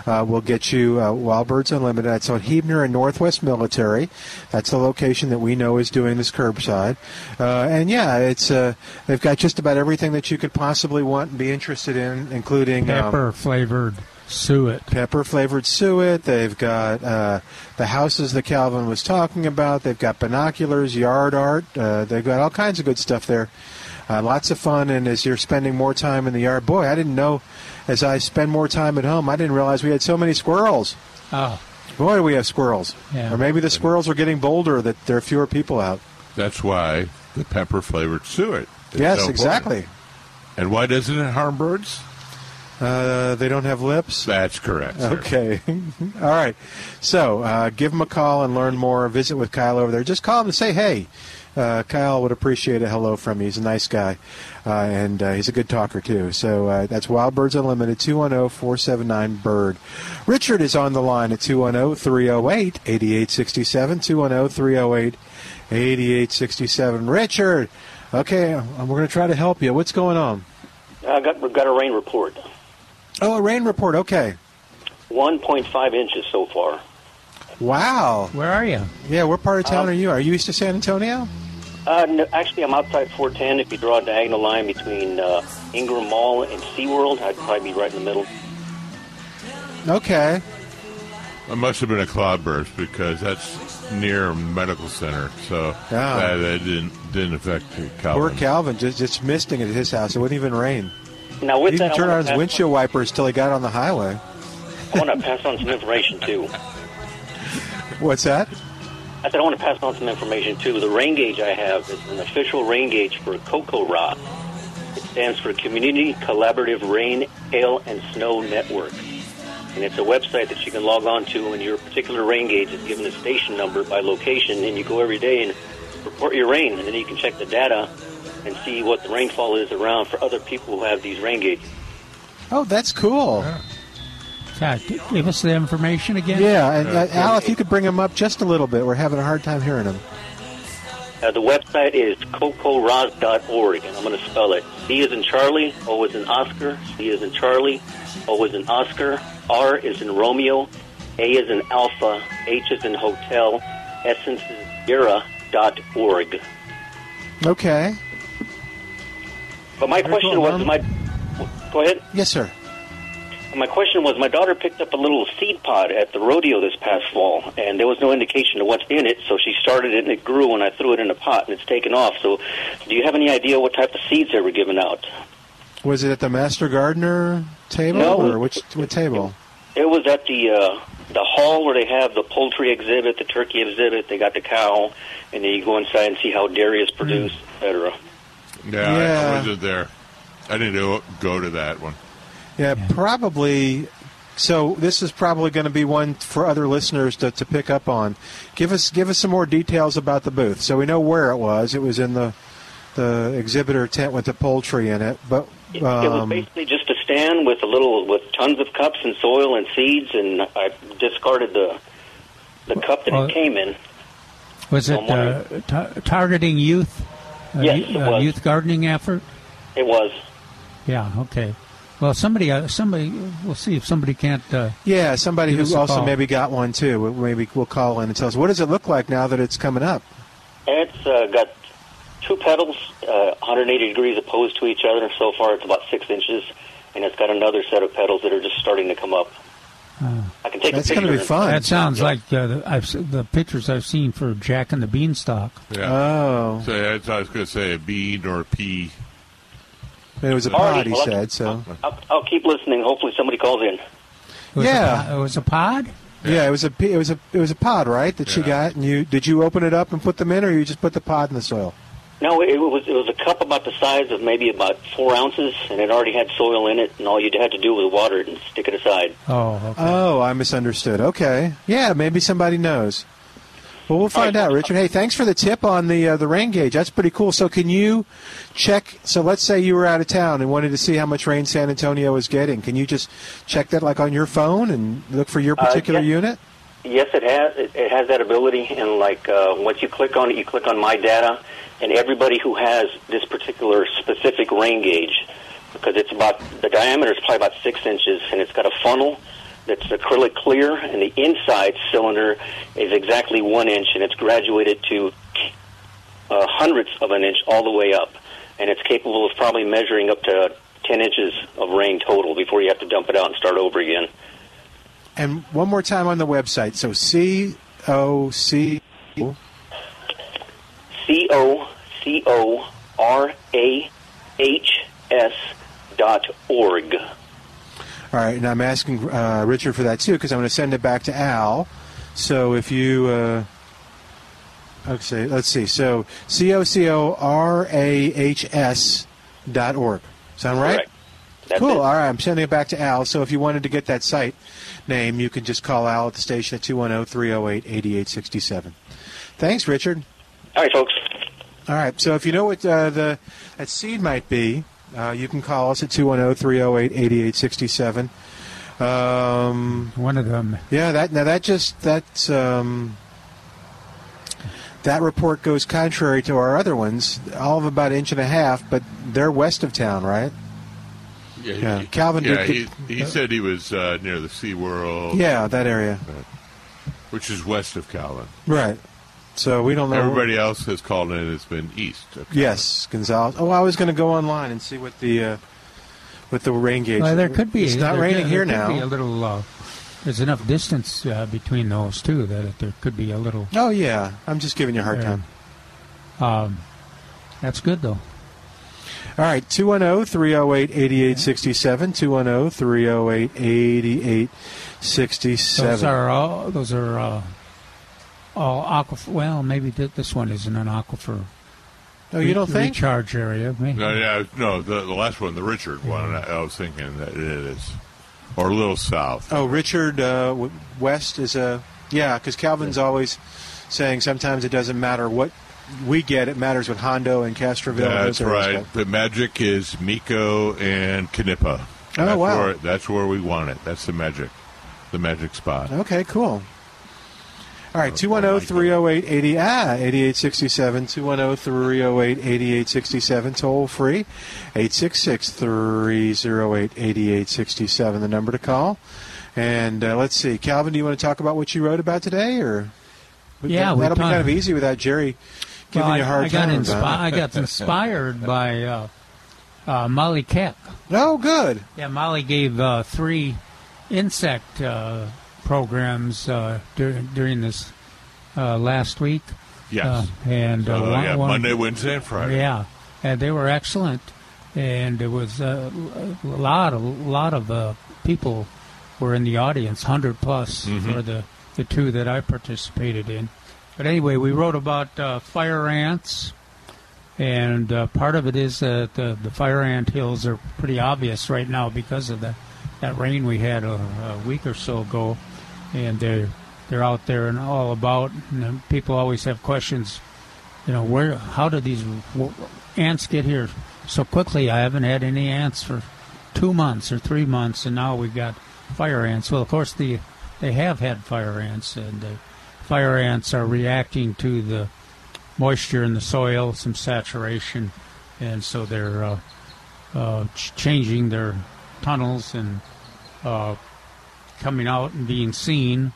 uh, will get you uh, Wild Birds Unlimited. That's on Huebner and Northwest Military. That's the location that we know is doing this curbside. Uh, and yeah, it's uh, they've got just about everything that you could possibly want and be interested in, including um, Pepper flavored suet. pepper flavored suet. They've got uh, the houses that Calvin was talking about. They've got binoculars, yard art. Uh, they've got all kinds of good stuff there. Uh, lots of fun. And as you're spending more time in the yard, boy, I didn't know. As I spend more time at home, I didn't realize we had so many squirrels. Oh, Boy, do we have squirrels. Yeah. Or maybe the squirrels are getting bolder that there are fewer people out. That's why the pepper flavored suet. is yes, so exactly. And why doesn't it harm birds? Uh, they don't have lips. That's correct. sir. Okay. All right. So uh, give them a call and learn more. Visit with Kyle over there. Just call him and say, hey. Uh, Kyle would appreciate a hello from you. He's a nice guy, uh, and uh, he's a good talker, too. So uh, that's Wild Birds Unlimited, 210 479 Bird. Richard is on the line at 210 308 8867. 210 308 8867. Richard, okay, uh, we're going to try to help you. What's going on? I got we've got a rain report. Oh, a rain report. Okay. 1.5 inches so far. Wow. where are you? Yeah, what part of town Um, are you? Are you east of San Antonio? Uh, no, actually, I'm outside 410. If you draw a diagonal line between uh, Ingram Mall and SeaWorld, I'd probably be right in the middle. Okay. It must have been a cloudburst because that's near a medical center, so Yeah. that, that didn't didn't affect Calvin. Poor Calvin, just just misting it at his house. It wouldn't even rain. Now, He with didn't that, I turn on his pass- windshield wipers till he got on the highway. I want to pass on some information too. What's that? I said I want to pass on some information too. The rain gauge I have is an official rain gauge for CoCoRaHS. It stands for Community Collaborative Rain, Hail, and Snow Network. And it's a website that you can log on to, and your particular rain gauge is given a station number by location, and you go every day and report your rain, and then you can check the data and see what the rainfall is around for other people who have these rain gauges. Oh, that's cool. Yeah, g- give us the information again. Yeah, and uh, Al, if you could bring him up just a little bit, we're having a hard time hearing him. Uh, the website is cocorahs.org, and I'm going to spell it. C is in Charlie, O is in Oscar, C is in Charlie, O is in Oscar, R is in Romeo, A is in Alpha, H is in Hotel, Essence is Sierra dot org. Okay. But my Very question cool. was, my go ahead. Yes, sir. My question was, my daughter picked up a little seed pod at the rodeo this past fall, and there was no indication of what's in it. So she started it, and it grew, and I threw it in a pot, and it's taken off. So, do you have any idea what type of seeds they were giving out? Was it at the Master Gardener table No. or which what table? It was at the uh, the hall where they have the poultry exhibit, the turkey exhibit. They got the cow, and then you go inside and see how dairy is produced, et cetera. Yeah, I- Yeah. I wasn't there. I didn't go- go to that one. Yeah, probably. So this is probably going to be one for other listeners to, to pick up on. Give us give us some more details about the booth. So we know where it was. It was in the the exhibitor tent with the poultry in it. But It was um, basically just a stand with a little with tons of cups and soil and seeds, and I discarded the the cup that Well- it came in. Was it uh, ta- targeting youth? Uh, Yes, you- it uh, was. youth gardening effort. It was. Yeah. Okay. Well, somebody, uh, somebody, we'll see if somebody can't. Uh, yeah, somebody Give us who also call. maybe got one too. Maybe we'll call in and tell us what does it look like now that it's coming up. It's uh, got two petals, uh, 180 degrees opposed to each other. So far, it's about six inches, and it's got another set of petals that are just starting to come up. I can take That's a picture. gonna be and- fun. that sounds like uh, the, I've the pictures I've seen for Jack and the Beanstalk. Yeah. Oh, So I was going to say a bean or a pea. It was a Alrighty, pod. He well, said so. I'll, I'll keep listening. Hopefully, somebody calls in. It was Yeah. a, po- it was a pod. Yeah, it was a it was a it was a pod, right? That she got, and you did you open it up and put them in, or you just put the pod in the soil? No, it was it was a cup about the size of maybe about four ounces, and it already had soil in it, and all you had to do was water it and stick it aside. Oh, okay. Oh, I misunderstood. Okay, yeah, maybe somebody knows. Well, we'll find out, Richard. Hey, thanks for the tip on the uh, the rain gauge. That's pretty cool. So, can you check? So, let's say you were out of town and wanted to see how much rain San Antonio is getting. Can you just check that, like on your phone, and look for your Uh, particular yeah. unit? Yes, it has. It, it has that ability, and like uh, once you click on it, you click on My Data, and everybody who has this particular specific rain gauge, because it's about the diameter is probably about six inches, and it's got a funnel that's acrylic clear, and the inside cylinder is exactly one inch, and it's graduated to uh, hundredths of an inch all the way up, and it's capable of probably measuring up to ten inches of rain total before you have to dump it out and start over again. And one more time on the website. So, C O C. C O C O R A H S dot org. All right, and I'm asking uh, Richard for that too because I'm going to send it back to Al. So if you, uh, okay, let's see. So C O C O R A H S dot org. Sound right? Cool. it. All right, I'm sending it back to Al. So if you wanted to get that site name, you can just call Al at the station at 210-308-8867. Thanks, Richard. All right, folks. All right. So if you know what uh, the that seed might be, uh, you can call us at 210-308-8867. Um, One of them. yeah, that now that just that's um, that report goes contrary to our other ones, all of about an inch and a half, but they're west of town, right? Yeah, Yeah, he- Calvin Yeah, did he, he said he was uh, near the SeaWorld. Yeah, that area, which is west of Calvin. right? So we don't know. Everybody else has called in. It's been east. Of Calvin. Yes, Gonzales. Oh, I was going to go online and see what the uh, what the rain gauge. Well, there could be. It's not there- raining there here could now. Be a little. Uh, there's enough distance uh, between those two that there could be a little. Oh yeah, I'm just giving you a hard Yeah. time. Um, that's good though. All right, oh, 210 308 8867. 210 308 8867. Those are all. Those are uh, all aquifer. Well, maybe th- this one isn't an aquifer. Oh, you don't think? recharge area? Maybe. No, yeah, no, the, the last one, the Richard one, I, I was thinking that it is, or a little south. Oh, Richard uh, West is a yeah, because Calvin's always saying sometimes it doesn't matter what we get; it matters what Hondo and Castroville. and That's those areas right. The magic is Mico and Kanipa. Oh, that's wow. Where, that's where we want it. That's the magic, the magic spot. Okay, cool. All right, 210 308 80 ah 8867 210 308 8867 toll free 866 308 8867 the number to call. And uh, let's see, Calvin, do you want to talk about what you wrote about today, or Yeah, we that'll be kind of easy without Jerry giving Well, you a I- hard I, got time. inspi- about it. I got inspired by uh, uh, Molly Keck. Oh, good. Yeah, Molly gave uh, three insect uh, programs uh, dur- during this uh, last week. Yes. Uh, and uh, So, one, yeah, one- Monday, Wednesday, and Friday. Yeah, and they were excellent, and it was uh, a lot, a lot of uh, people were in the audience, hundred plus Mhm. for the the two that I participated in. But anyway, we wrote about uh, fire ants, and uh, part of it is that the, the fire ant hills are pretty obvious right now because of the, that rain we had a, a week or so ago, and they're they're out there and all about. And people always have questions. You know, where how did these ants get here so quickly? I haven't had any ants for two months or three months, and now we've got fire ants. Well, of course, the they have had fire ants, and the fire ants are reacting to the moisture in the soil, some saturation, and so they're uh, uh, ch- changing their tunnels and uh, coming out and being seen.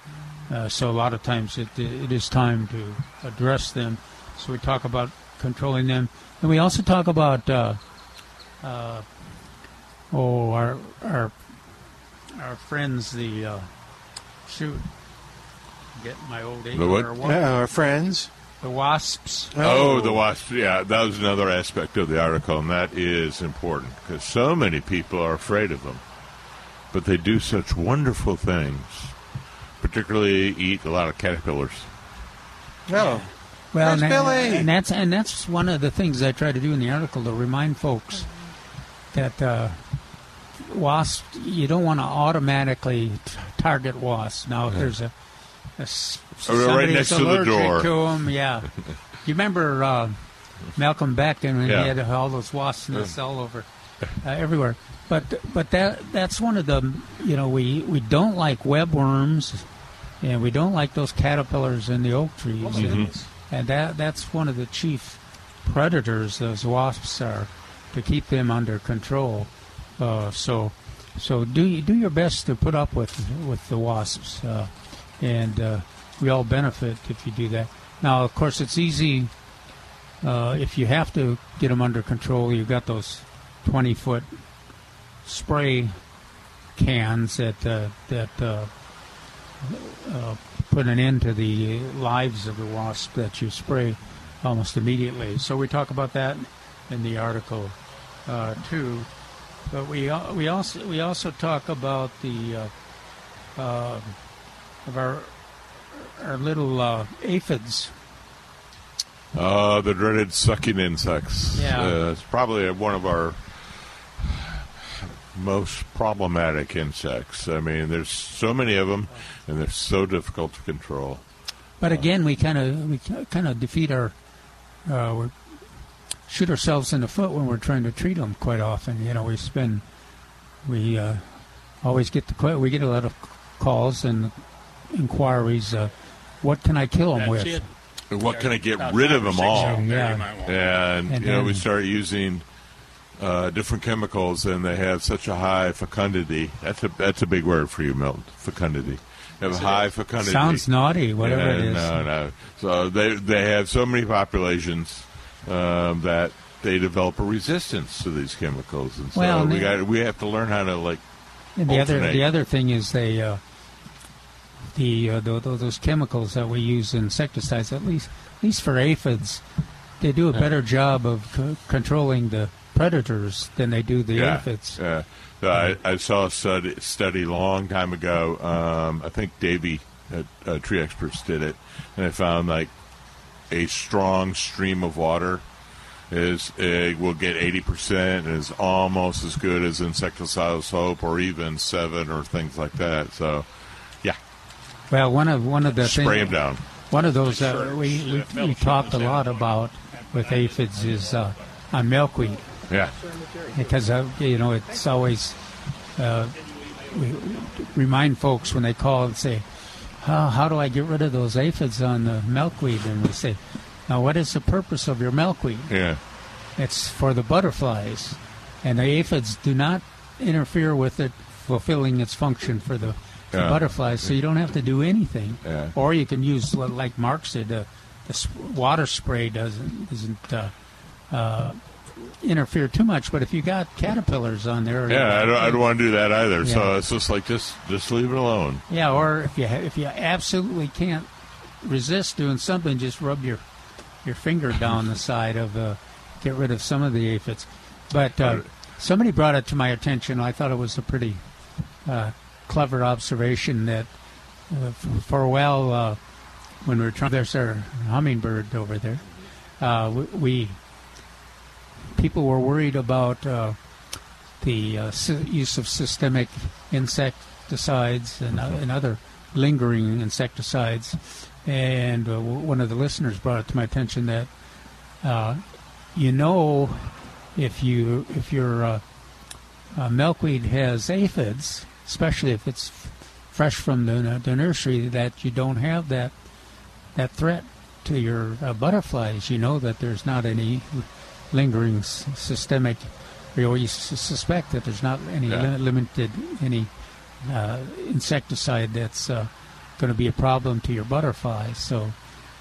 Uh, so a lot of times it, it is time to address them. So we talk about controlling them, and we also talk about uh, uh, oh our our our friends the uh, shoot get my old age The what? or Yeah, our friends. the wasps. Oh, the wasps. Yeah, that was another aspect of the article, and that is important because so many people are afraid of them, but they do such wonderful things. Particularly, eat a lot of caterpillars. Oh, Well, and, Billy. and that's and that's one of the things I try to do in the article to remind folks that uh, wasps you don't want to automatically t- target wasps. Now, if there's a, Oh, right somebody next that's to the allergic door. to 'em, yeah. you remember uh, Malcolm Beck and Yeah. he had all those wasps nests all over uh, everywhere. But but that that's one of the you know we we don't like webworms and we don't like those caterpillars in the oak trees. And, and that that's one of the chief predators those wasps are to keep them under control. Uh, so so do do your best to put up with with the wasps, uh, and uh, we all benefit if you do that. Now, of course, it's easy uh, if you have to get them under control. You've got those twenty foot spray cans that uh, that uh, uh, put an end to the lives of the wasp that you spray almost immediately. So we talk about that in the article uh, too. But we we also we also talk about the uh, uh, of our our little uh, aphids. Uh, the dreaded sucking insects. Yeah. Uh, it's probably one of our most problematic insects. I mean, there's so many of them, and they're so difficult to control. But again, we kind of we kind of defeat our uh, we shoot ourselves in the foot when we're trying to treat them. Quite often, you know, we spend we uh, always get the we get a lot of calls and inquiries. Uh, what can I kill them with? What can I get rid of them all? Yeah. And, And you know, we start using uh, different chemicals, and they have such a high fecundity. That's a that's a big word for you, Milton. Fecundity. They have high fecundity. Sounds naughty, whatever Yeah, it is. No, no. So they they have so many populations um, that they develop a resistance to these chemicals, and so Well, we got we have to learn how to like. And the other the other thing is they uh, the, uh, tho- those chemicals that we use insecticides at least at least for aphids they do a better job of c- controlling the predators than they do the yeah, aphids. Yeah. So I, I saw a study, study long time ago. Um, I think Davey at uh, Tree Experts did it, and they found like a strong stream of water is it will get 80% and is almost as good as insecticidal soap or even Sevin or things like that. So, yeah, Well, one of one of the spray thing- them down. One of those uh, we, we we talked a lot about with aphids is uh, on milkweed Yeah. because uh, you know it's always uh, we remind folks when they call and say, how, "How do I get rid of those aphids on the milkweed?" And we say, "Now, what is the purpose of your milkweed? Yeah. It's for the butterflies, and the aphids do not interfere with it fulfilling its function for the, the Yeah. butterflies. So you don't have to do anything, Yeah. or you can use like Mark said, uh, the water spray doesn't doesn't uh, uh, interfere too much. But if you got caterpillars on there, Yeah, I don't, I don't want to do that either. So it's just like just just leave it alone. Yeah, or if you if you absolutely can't resist doing something, just rub your your finger down the side of uh, get rid of some of the aphids. But uh, somebody brought it to my attention. I thought it was a pretty uh, clever observation that uh, for a while uh, when we were trying, there's our hummingbird over there. Uh, we, we people were worried about uh, the uh, sy- use of systemic insecticides and, uh, and other lingering insecticides. And uh, w- one of the listeners brought it to my attention that uh, you know if you if your uh, milkweed has aphids, especially if it's f- fresh from the, the nursery, that you don't have that that threat to your uh, butterflies. You know that there's not any lingering s- systemic, or you s- suspect that there's not any Yeah. li- limited any uh, insecticide that's uh, going to be a problem to your butterflies. So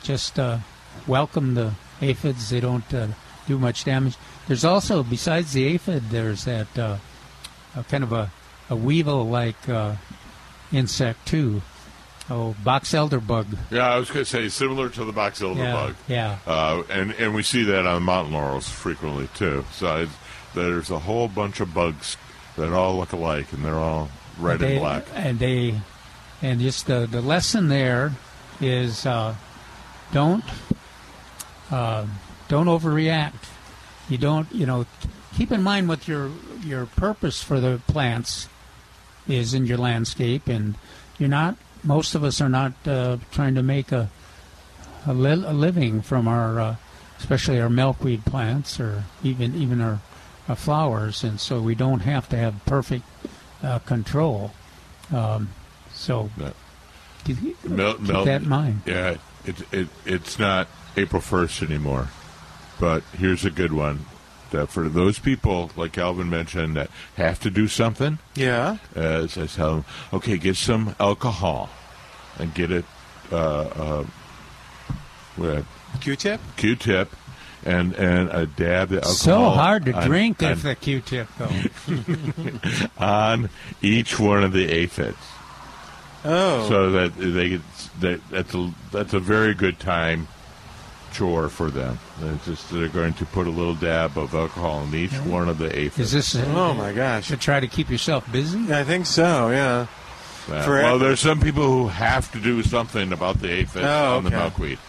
just uh, welcome the aphids. They don't uh, do much damage. There's also, besides the aphid, there's that uh, a kind of a, a weevil-like uh, insect too. Oh, box elder bug. Yeah, I was going to say similar to the box elder Yeah, bug. yeah. Uh, and and we see that on mountain laurels frequently too. So there's a whole bunch of bugs that all look alike, and they're all red they, and black. And they, and just the the lesson there is uh, don't uh, don't overreact. You don't, you know, keep in mind what your your purpose for the plants is in your landscape, and you're not. Most of us are not uh, trying to make a a, li- a living from our, uh, especially our milkweed plants, or even even our, our flowers, and so we don't have to have perfect uh, control. Um, so keep, Mel- keep Mel- that in mind. Yeah, it, it it's not April first anymore. But here's a good one. That for those people, like Alvin mentioned, that have to do something. Yeah. As I tell them, okay, get some alcohol, and get it. Uh, uh, with Q-tip. Q-tip, and and a dab of alcohol. So hard to on- drink on- if the Q-tip though. on each one of the aphids. Oh. So that they get that that's a that's a very good time chore for them. It's just they're going to put a little dab of alcohol in each one of the aphids. Is this? uh, Oh my gosh. To try to keep yourself busy? I think so. Yeah. Uh, For- well, there's some people who have to do something about the aphids Oh, on the okay. milkweed.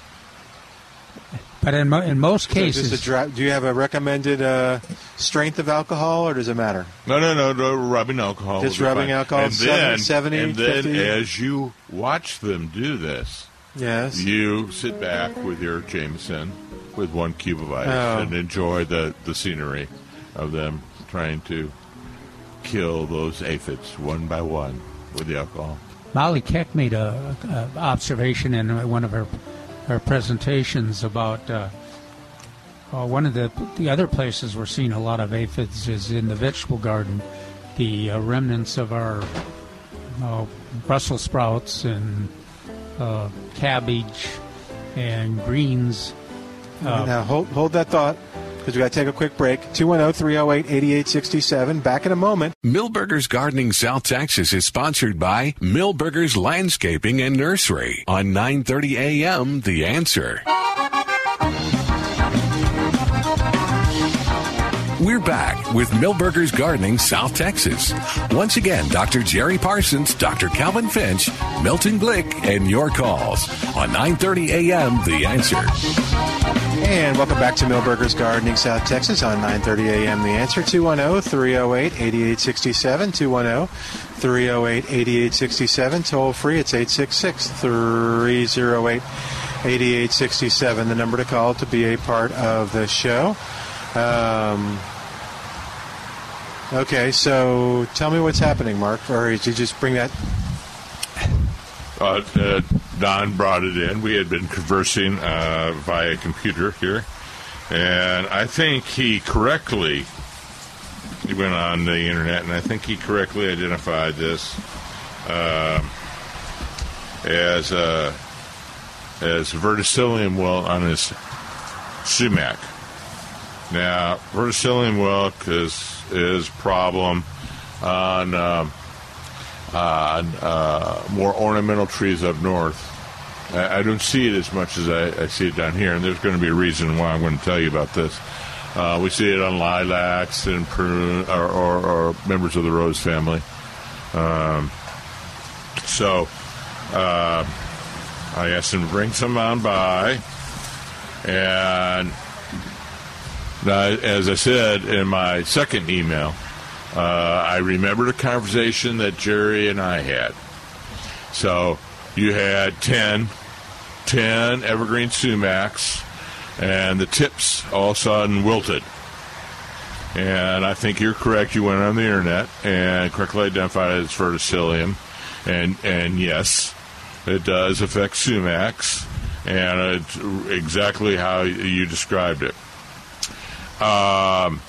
But in, mo- in most cases, just a dry, do you have a recommended uh, strength of alcohol, or does it matter? No, no, no, no rubbing alcohol. Just rubbing alcohol, and 70, then, 70, and then 50? as you watch them do this, Yes. you sit back with your Jameson with one cube of ice Oh. and enjoy the, the scenery of them trying to kill those aphids one by one with the alcohol. Molly Keck made a, a observation in one of her her presentations about uh, uh, one of the the other places we're seeing a lot of aphids is in the vegetable garden. The uh, remnants of our uh, Brussels sprouts and uh, cabbage and greens. Uh, now hold hold that thought because we got to take a quick break. oh, 210-308-8867. Back in a moment. Milberger's Gardening South Texas is sponsored by Milberger's Landscaping and Nursery on 9:30 a.m. The Answer. We're back with Milberger's Gardening South Texas. Once again, Dr. Jerry Parsons, Dr. Calvin Finch, Milton Glick, and your calls on 9:30 a.m. The Answer. And welcome back to Milberger's Gardening South Texas on 9:30 a.m. The Answer 210-308-8867 210-308-8867 toll free it's 866-308-8867 the number to call to be a part of the show. Um, okay, so tell me what's happening, Mark, or did you just bring that? Uh, uh, Don brought it in. We had been conversing uh, via computer here, and I think he correctly he went on the internet, and I think he correctly identified this uh, as uh, as verticillium wilt on his sumac. Now, verticillium wilt is is problem on. Um, on uh, more ornamental trees up north. I, I, don't see it as much as I, I, see it down here, and there's going to be a reason why I'm going to tell you about this. Uh, we see it on lilacs and prune, or, or, or members of the rose family. Um, so uh, I asked him to bring some on by, and as I said in my second email, uh, I remembered a conversation that Jerry and I had. So you had 10, 10 evergreen sumacs, and the tips all of a sudden wilted. And I think you're correct. You went on the internet and correctly identified it as verticillium. And, and yes, it does affect sumacs, and it's exactly how you described it. Um,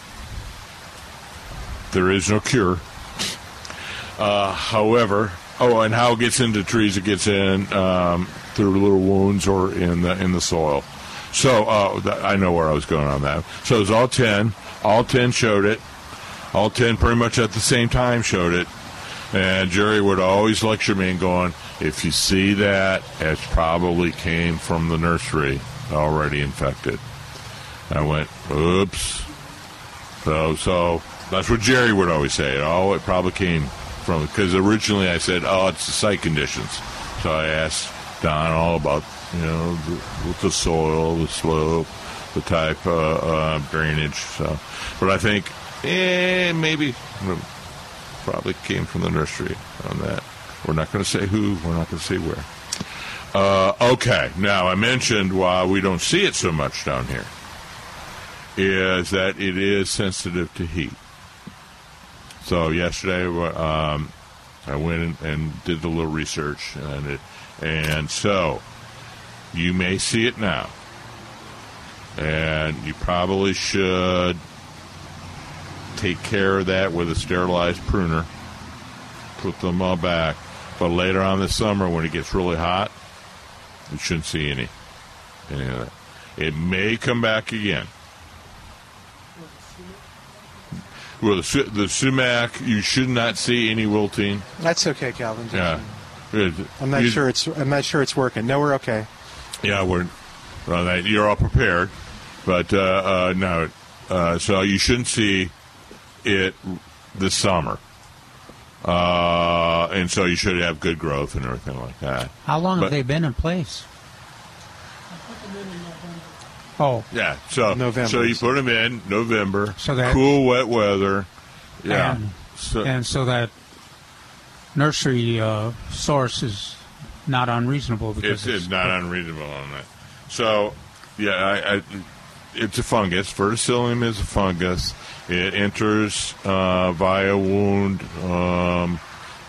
there is no cure. Uh, however, oh, and how it gets into trees, it gets in um, through little wounds or in the in the soil. So uh, th- I know where I was going on that. So it was all ten. All ten showed it. All ten pretty much at the same time showed it. And Jerry would always lecture me and going, if you see that, it probably came from the nursery already infected. I went, oops. So, so that's what Jerry would always say. Oh, it probably came from because originally I said, "Oh, it's the site conditions." So I asked Don all about you know the, the soil, the slope, the type uh, uh, drainage. So, but I think, eh, maybe probably came from the nursery on that. We're not going to say who. We're not going to say where. Uh, okay. Now I mentioned why we don't see it so much down here is that it is sensitive to heat. So yesterday, um, I went and did a little research, and it, and so you may see it now, and you probably should take care of that with a sterilized pruner. Put them all back, but later on this summer, when it gets really hot, you shouldn't see any. any of that. It may come back again. Well, the, the sumac, you should not see any wilting. That's okay, Calvin. Yeah. I'm not You- sure it's I'm not sure it's working. No, we're okay. Yeah, we're well, that, you're all prepared, but uh, uh, no. Uh, so you shouldn't see it this summer, uh, and so you should have good growth and everything like that. How long But- have they been in place? Oh, Yeah, so November. so you put them in November, So that- cool, wet weather. Yeah, and, so, and so that nursery uh, source is not unreasonable because it's, it's not unreasonable on that. So, yeah, I, I, it's a fungus. Verticillium is a fungus. It enters uh, via wound, um,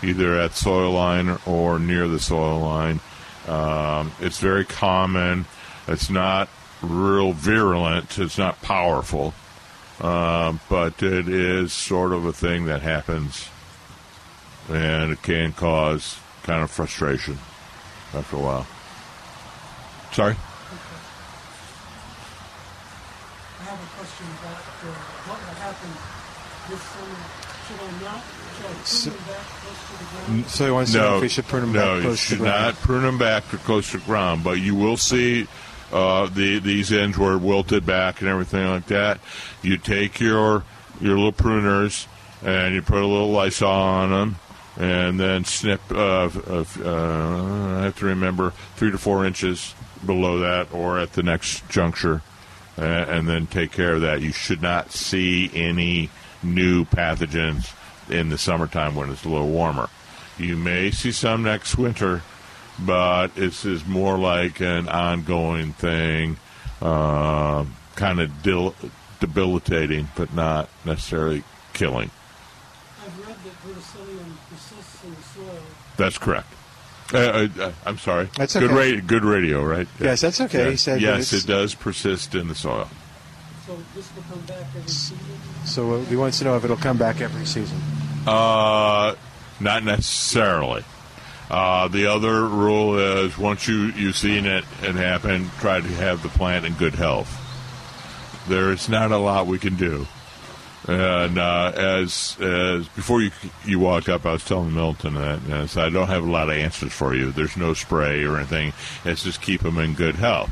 either at soil line or near the soil line. Um, it's very common. It's not real virulent. It's not powerful, um, but it is sort of a thing that happens, and it can cause kind of frustration after a while. Sorry. I have a question about uh, what will happen this summer. Should I not? Should I prune them back close to the ground? So he wants to know if we should prune them no, back you close to should the ground. not prune them back to close to the ground, but you will see uh, the these ends were wilted back and everything like that. You take your your little pruners, and you put a little Lysol on them, and then snip. Uh, uh, uh, I have to remember three to four inches below that, or at the next juncture, and then take care of that. You should not see any new pathogens in the summertime when it's a little warmer. You may see some next winter, but this is more like an ongoing thing, uh, kind of dil- debilitating, but not necessarily killing. I've read that verticillium persists in the soil. That's correct. Uh, uh, uh, I'm sorry. That's good. okay. Ra- good radio, right? Yes, that's okay. Yeah. He said yes, it does persist in the soil. So this will come back every season. So uh, he wants to know if it'll come back every season. Uh, not necessarily. Uh, the other rule is once you you've seen it it happen, try to have the plant in good health. There's not a lot we can do. And uh, as as before you you walked up, I was telling Milton that and I said, I don't have a lot of answers for you. There's no spray or anything. It's just keep them in good health.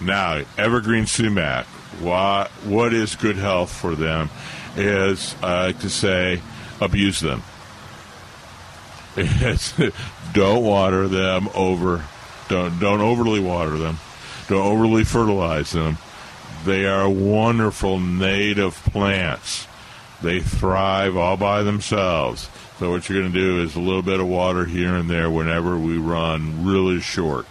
Now, evergreen sumac. What what is good health for them? Is I like to say, abuse them. It's, don't water them over. Don't don't overly water them. Don't overly fertilize them. They are wonderful native plants. They thrive all by themselves. So what you're going to do is a little bit of water here and there whenever we run really short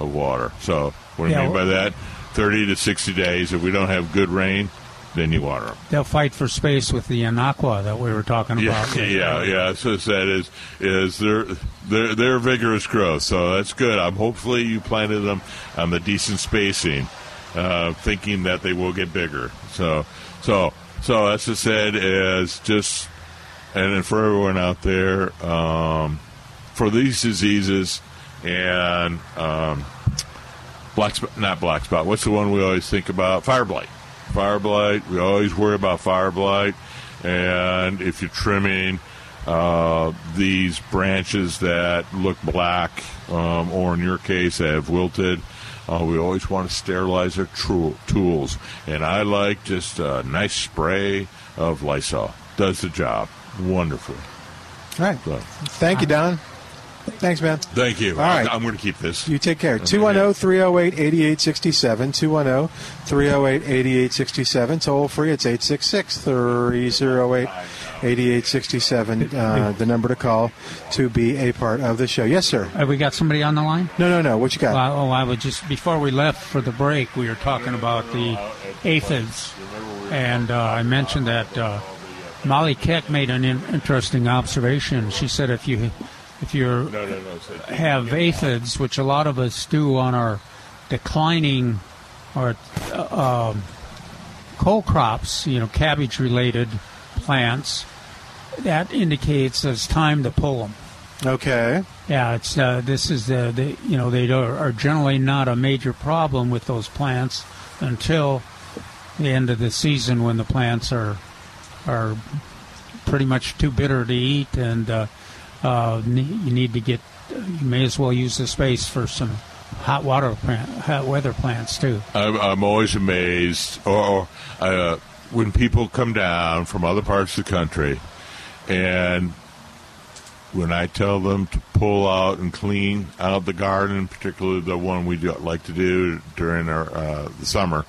of water. So what do Yeah, I mean by that? 30 to 60 days. If we don't have good rain, then you water them. They'll fight for space with the Anaqua that we were talking Yeah, about. yeah, yeah. So it's that is is their their their vigorous growth. So that's good. I'm hopefully you planted them on the decent spacing, uh, thinking that they will get bigger. So so so as I said is just and then for everyone out there, um, for these diseases and um, black spot, not black spot. What's the one we always think about? Fire blight. Fire blight. We always worry about fire blight. And if you're trimming uh, these branches that look black, um, or in your case have wilted, uh, we always want to sterilize our tru- tools. And I like just a nice spray of Lysol. Does the job Wonderful. All right. So, Thank you, Don. Thanks, man. thank you. All right. I'm going to keep this. You take care. Okay. 210 308 8867. 210 308 8867. Toll free. It's 866 308 8867. uh, The number to call to be a part of the show. Yes, sir. Have we got somebody on the line? No, no, no. What you got? Well, oh, I was just before we left for the break, we were talking about the aphids, and uh, I mentioned that uh, Molly Keck made an in- interesting observation. She said if you if you're No, no, no. so- have aphids, which a lot of us do on our declining or uh, um, cole crops, you know, cabbage related plants, that indicates it's time to pull them. Okay. Yeah, it's uh, this is the, the you know they are, are generally not a major problem with those plants until the end of the season when the plants are are pretty much too bitter to eat and uh, uh, you need to get you may as well use the space for some hot water plant, hot weather plants too. I'm, I'm always amazed, or, uh, when people come down from other parts of the country, and when I tell them to pull out and clean out the garden, particularly the one we do, like to do during our uh, the summer,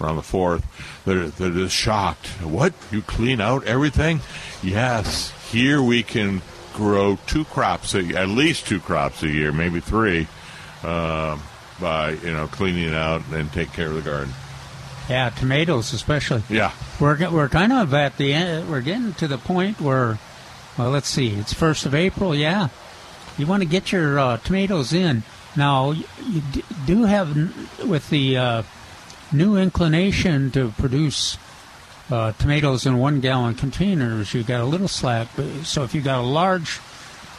around the fourth, they're they're just shocked. What you clean out everything? Yes, here we can grow two crops, a, at least two crops a year, maybe three, um, by you know cleaning it out and take care of the garden. Yeah, tomatoes especially. Yeah. We're we're kind of at the end. We're getting to the point where, well, let's see. It's first of April. Yeah, you want to get your uh, tomatoes in now. You, you do have with the uh, new inclination to produce uh, tomatoes in one gallon containers. You got a little slack. So if you got a large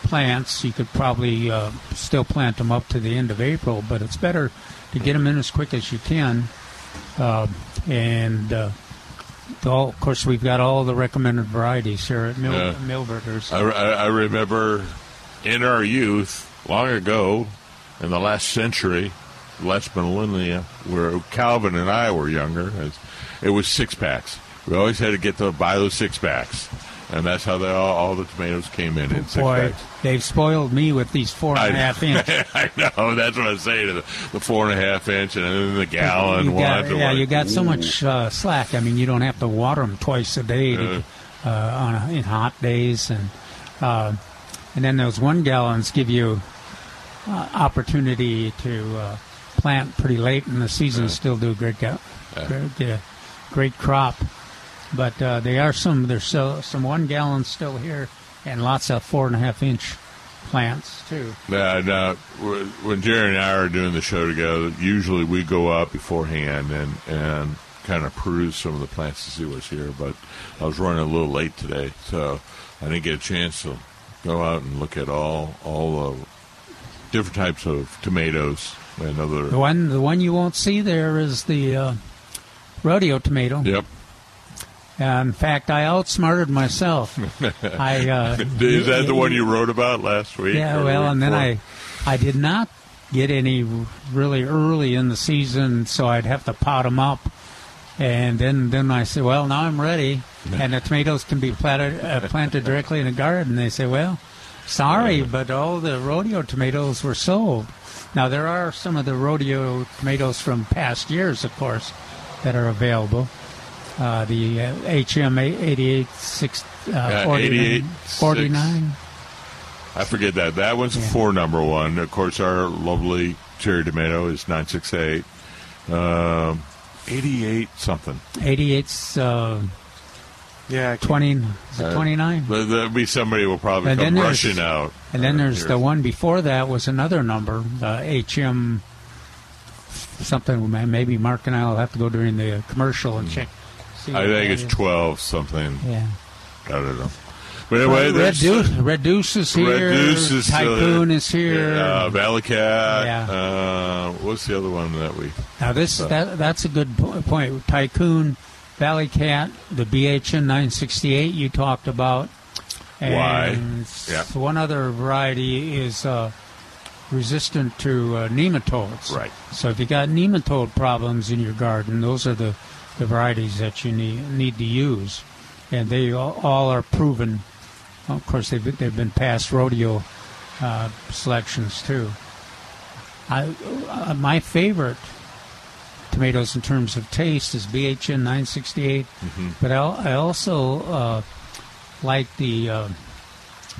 plants, you could probably uh, still plant them up to the end of April. But it's better to get them in as quick as you can. Uh, and uh, all, of course, we've got all the recommended varieties here at Yeah. Milberger's. I, I, remember in our youth, long ago, in the last century, last millennia, where Calvin and I were younger, it was six packs. We always had to get to buy those six packs, and that's how they all, all the tomatoes came in in six Boy, packs. they've spoiled me with these four and a half inch. I know. That's what I'm saying. The, the four and a half inch, and then the gallon you got, yeah, one- you got so much uh, slack. I mean, you don't have to water them twice a day to, uh, on a, in hot days, and uh, and then those one gallons give you uh, opportunity to uh, plant pretty late in the season, still do great, ga- great, uh, great crop. But uh, they are some. There's still some one gallon still here, and lots of four and a half inch plants too. Now, now, when Jerry and I are doing the show together, usually we go out beforehand and and kind of peruse some of the plants to see what's here. But I was running a little late today, so I didn't get a chance to go out and look at all all the different types of tomatoes and other. The one, the one you won't see there is the uh, rodeo tomato. Yep. Uh, in fact, I outsmarted myself. I uh, Is that the one you wrote about last week? Yeah, well, and then? I, I did not get any really early in the season, so I'd have to pot them up. And then, then I said, well, now I'm ready, and the tomatoes can be planted, uh, planted directly in the garden. They say, well, sorry, but all the rodeo tomatoes were sold. Now there are some of the rodeo tomatoes from past years, of course, that are available. Uh, the uh, HM 88 six, uh, 49, I forget that. That one's four number one. Of course, our lovely cherry tomato is nine six eight. Um, eighty eight something. 88's uh, yeah, 20, is it Uh, 29? There- There'll be somebody will probably And then come there's- rushing out. And then uh, there's here. the one before that was another number, uh, HM something. Maybe Mark and I will have to go during the commercial and check. See I think it's is. twelve something. Yeah. I don't know. But anyway, Red there's Deuce, Red Deuce is here. Red Deuce is there. is here. Uh, Valley Cat. Yeah. Uh, what's the other one that we? Now this uh, that that's a good po- point. Tycoon, Valley Cat, the BHN 968 you talked about. Why? Yeah. one other variety is uh, resistant to uh, nematodes. Right. So if you got nematode problems in your garden, those are the, the varieties that you need need to use, and they all, all are proven. Of course, they've been- they've been past rodeo uh, selections too. I uh, my favorite tomatoes in terms of taste is BHN 968, Mm-hmm. but I, I also uh, like the uh,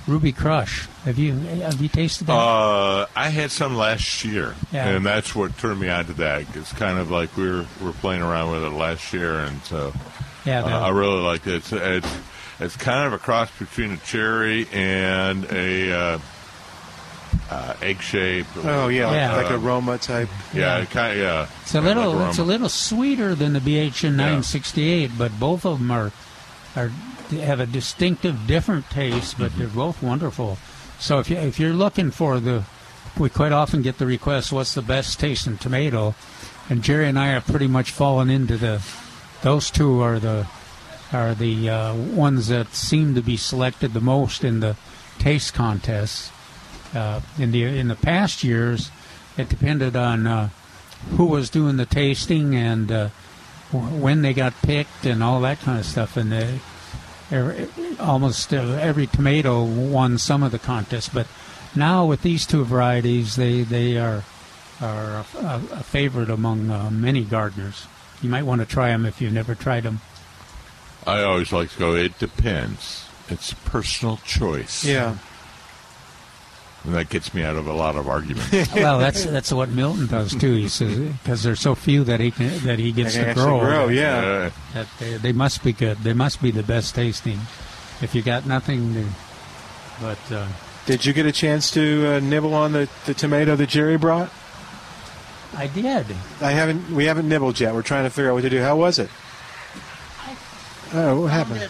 Ruby Crush. Have you have you tasted that? Uh, I had some last year, Yeah. and that's what turned me on to that. It's kind of like we were we were playing around with it last year, and so Yeah, uh, I really like it. It's, it's it's kind of a cross between a cherry and a uh, uh, egg shape. Oh yeah, Yeah. like aroma type. Yeah, it kind of yeah. It's a little like it's a little sweeter than the BHN 968, but both of them are are have a distinctive different taste, but they're both wonderful. So if you if you're looking for the we quite often get the request what's the best tasting tomato and Jerry and I have pretty much fallen into the those two are the are the uh, ones that seem to be selected the most in the taste contests. Uh, in the in the past years, it depended on uh, who was doing the tasting and uh, when they got picked and all that kind of stuff. And the, er, almost uh, every tomato won some of the contests. But now with these two varieties, they they are are a, a, a favorite among uh, many gardeners. You might want to try them if you've never tried them. I always like to go. It depends. It's personal choice. Yeah. And that gets me out of a lot of arguments. well, that's that's what Milton does too. He says because there's so few that he can, that he gets They can to grow. grow, yeah. That they, they must be good. They must be the best tasting. If you got nothing to, but uh, Did you get a chance to uh, nibble on the, the tomato that Jerry brought? I did. I haven't. We haven't nibbled yet. We're trying to figure out what to do. How was it? Oh, what happened?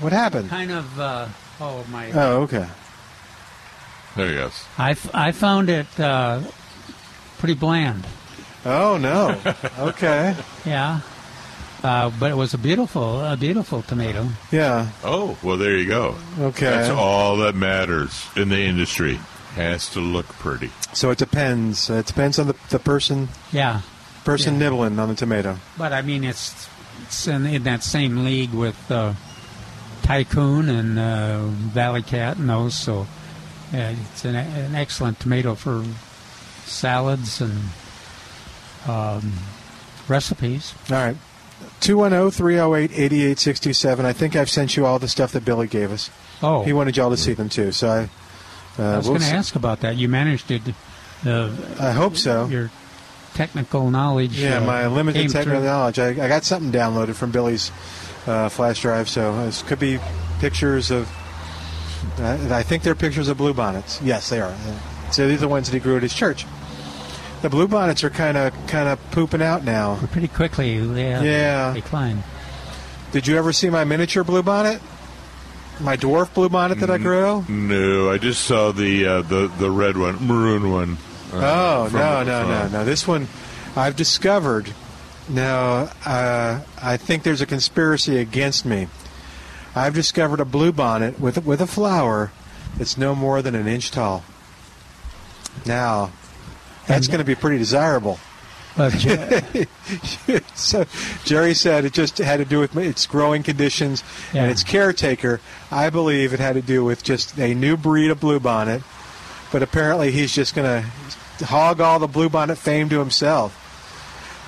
What happened? kind of uh, oh my. Oh, okay. There he goes. I, f- I found it uh, pretty bland. Oh no. Okay. Yeah. Uh, but it was a beautiful, a beautiful tomato. Yeah. Oh, well, there you go. Okay. That's all that matters in the industry. Has to look pretty. So it depends. Uh, It depends on the, the person Yeah. person Yeah. nibbling on the tomato. But I mean, it's it's in, in that same league with uh, Tycoon and uh, Valley Cat and those. So uh, it's an, an excellent tomato for salads and um, recipes. All right. 210 308 8867. I think I've sent you all the stuff that Billy gave us. Oh. He wanted y'all to see them too. So I. Uh, I was we'll going to ask about that. You managed it. Uh, I hope so. Your technical knowledge. Yeah, uh, my limited technical through. knowledge. I, I got something downloaded from Billy's uh, flash drive, so this could be pictures of. Uh, I think they're pictures of bluebonnets. Yes, they are. Uh, So these are the ones that he grew at his church. The bluebonnets are kind of kind of pooping out now. Pretty quickly, yeah. Yeah. Decline. Did you ever see my miniature bluebonnet? My dwarf bluebonnet that I grew? No, I just saw the uh, the the red one, maroon one. uh, Oh from- no no from- no no! This one I've discovered. Now uh, I think there's a conspiracy against me. I've discovered a bluebonnet with with a flower that's no more than an inch tall. Now that's going to be pretty desirable. So Jerry said it just had to do with its growing conditions Yeah. and its caretaker. I believe it had to do with just a new breed of bluebonnet, but apparently he's just going to hog all the bluebonnet fame to himself.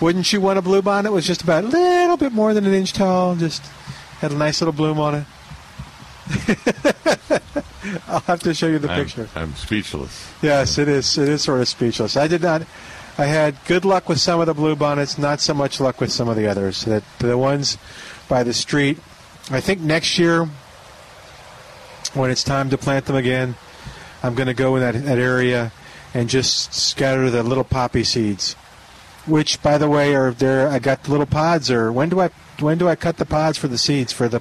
Wouldn't you want a bluebonnet that was just about a little bit more than an inch tall, just had a nice little bloom on it? I'll have to show you the I'm, picture. I'm speechless. Yes, it is. It is sort of speechless. I did not. I had good luck with some of the blue bonnets, not so much luck with some of the others. That the ones by the street. I think next year, when it's time to plant them again, I'm going to go in that, that area and just scatter the little poppy seeds. Which, by the way, are there? I got the little pods. Or when do I when do I cut the pods for the seeds for the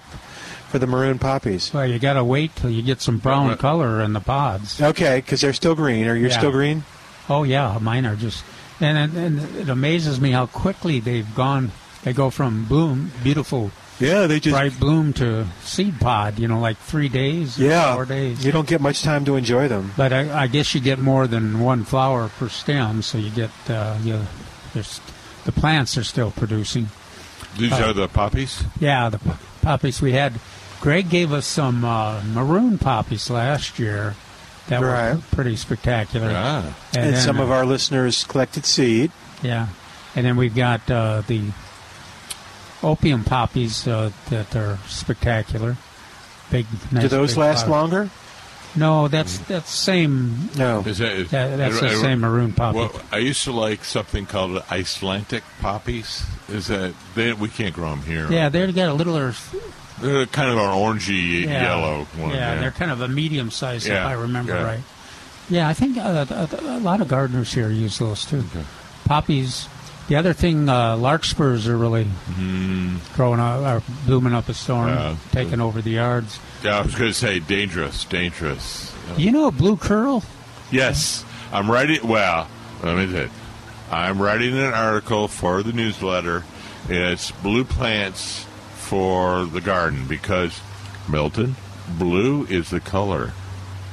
for the maroon poppies? well, you got to wait till you get some brown color in the pods. Okay, because they're still green. Are you Yeah. still green? Oh yeah, mine are just, and, and and it amazes me how quickly they've gone. They go from bloom, beautiful, yeah, they just bright bloom to seed pod. You know, like three days, Yeah, four days. You don't get much time to enjoy them. But I, I guess you get more than one flower per stem, so you get uh, you. There's the plants are still producing. These Uh, are the poppies. Yeah, the po- poppies we had. Greg gave us some uh, maroon poppies last year that Right. were pretty spectacular. Ah. And, then, some of uh, our listeners collected seed. Yeah, and then we've got uh, the opium poppies uh, that are spectacular. Big. Nice Do those big last flowers. longer? No, that's that's same. No. Is that, is, That- that's the I- I- same maroon poppy. Well, I used to like something called Icelandic poppies. Is that they, we can't grow them here? Yeah, they've got a little. they're kind of an orangey Yeah. yellow one. Yeah, they're kind of a medium size, if I remember yeah. right. Yeah, I think uh, a, a lot of gardeners here use those too. Poppies. The other thing, uh, larkspurs are really growing up, are blooming up a storm. Yeah. taking over the yards. Yeah, I was going to say dangerous, dangerous. You know a blue curl? Yes, I'm writing. Well, let me say, I'm writing an article for the newsletter. It's blue plants for the garden because Milton, blue is the color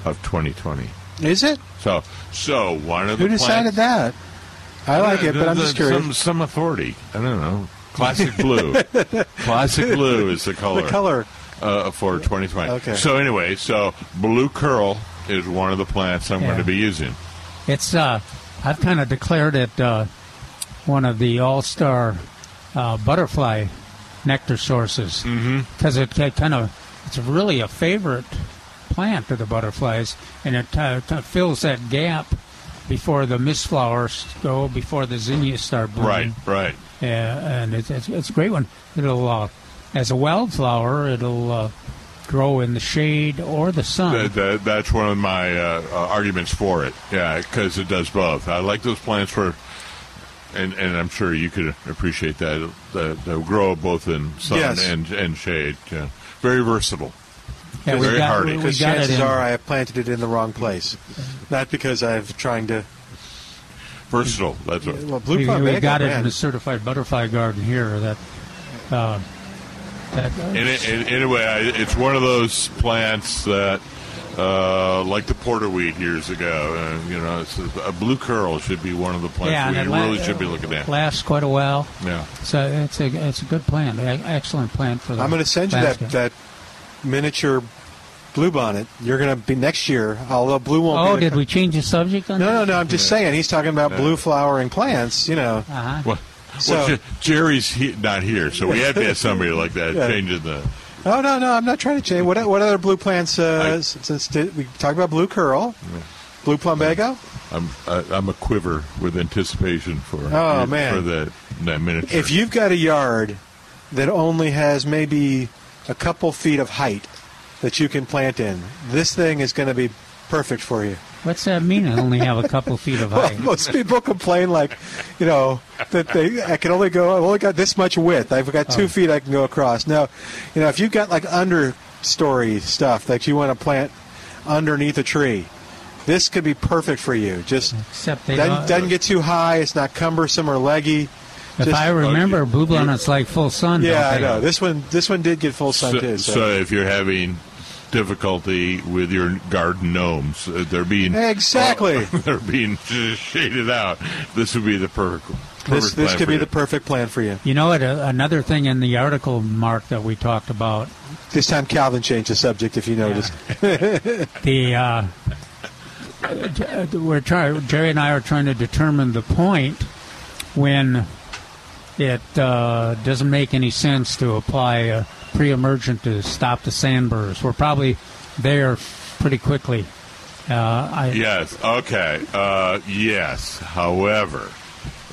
of 2020. Is it? So, so one of Who the Who decided plants, that? I like it, but I'm just curious. Some, some authority. I don't know. Classic blue. Classic blue is the color. The color. uh, for 2020. Okay. So anyway, so blue curl is one of the plants I'm Yeah. going to be using. It's uh, I've kind of declared it uh, one of the all-star uh, butterfly nectar sources because it, kind of it's really a favorite plant of the butterflies, and it uh, fills that gap before the mist flowers go, before the zinnias start blooming. Right, right. Yeah, and it's, it's, it's a great one. It'll, uh, as a wildflower, it'll uh, grow in the shade or the sun. That, that, that's one of my uh, uh, arguments for it. Yeah, because it does both. I like those plants for, and, and I'm sure you could appreciate that. That they'll grow both in sun Yes. and, and shade. Yeah. Very versatile. Yeah, very got- hardy. we- we Because got it chances are I have planted it in the wrong place. Not because I've trying to. Versatile. That's what. Well, blue we, plum we got it man. in a certified butterfly garden here. That uh, that And, it, anyway, I, it's one of those plants that uh, like the porterweed years ago. Uh, you know, it's a, a blue curl should be one of the plants Yeah, we and la- really should be looking at. Lasts quite a while. Yeah. So it's a it's a good plant, excellent plant for the. I'm going to send you that, landscape. that miniature bluebonnet. You're going to be next year, although blue won't Oh, be. the did we change the subject on No, that? no, no. I'm just saying. He's talking about No. blue flowering plants. You know. Uh-huh. Well, So- well, Jerry's he, not here, so we have to have somebody like that Yeah. changing the. Oh no, no. I'm not trying to change. What what other blue plants? Uh, s- since did, we talked about blue curl, blue plumbago. I'm I, I'm a quiver with anticipation for Oh, man. for the that miniature. If you've got a yard that only has maybe a couple feet of height that you can plant in, this thing is going to be perfect for you. What's that mean? I only have a couple feet of Well, height. most people complain like, you know, that they I can only go. I've only got this much width. I've got two Oh. feet I can go across. Now, you know, if you've got like understory stuff that you want to plant underneath a tree, this could be perfect for you. Just Except they doesn't, doesn't get too high. It's not cumbersome or leggy. If Just- I oh, remember, blue bonnet's like full sun. yeah, don't I know this one. This one did get full sun so, too. So. so if you're having difficulty with your garden gnomes, uh, they're being Exactly. they're being shaded out. This would be the perfect. perfect this this plan could for be you. the perfect plan for you. You know what? Uh, another thing in the article, Mark, that we talked about, This time Calvin changed the subject. If you noticed, the uh, uh, we're trying. Jerry and I are trying to determine the point when it uh, doesn't make any sense to apply a pre-emergent to stop the sandburrs. We're probably there pretty quickly. Uh, I, Yes. Okay. Uh, yes. However,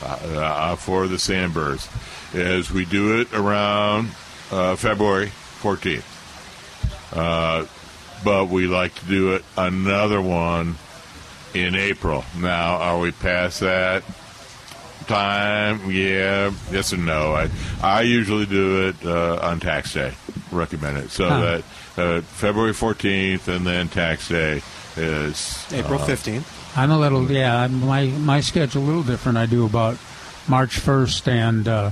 uh, uh, for the sandburrs, is we do it around uh, February 14th. Uh, but we like to do it another one in April. Now, are we past that time? Yeah. Yes and no. I I usually do it uh, on tax day. Recommend it so Huh. that uh, February 14th and then tax day is April uh, fifteenth. I'm a little yeah. My my schedule a little different. I do about March first and uh,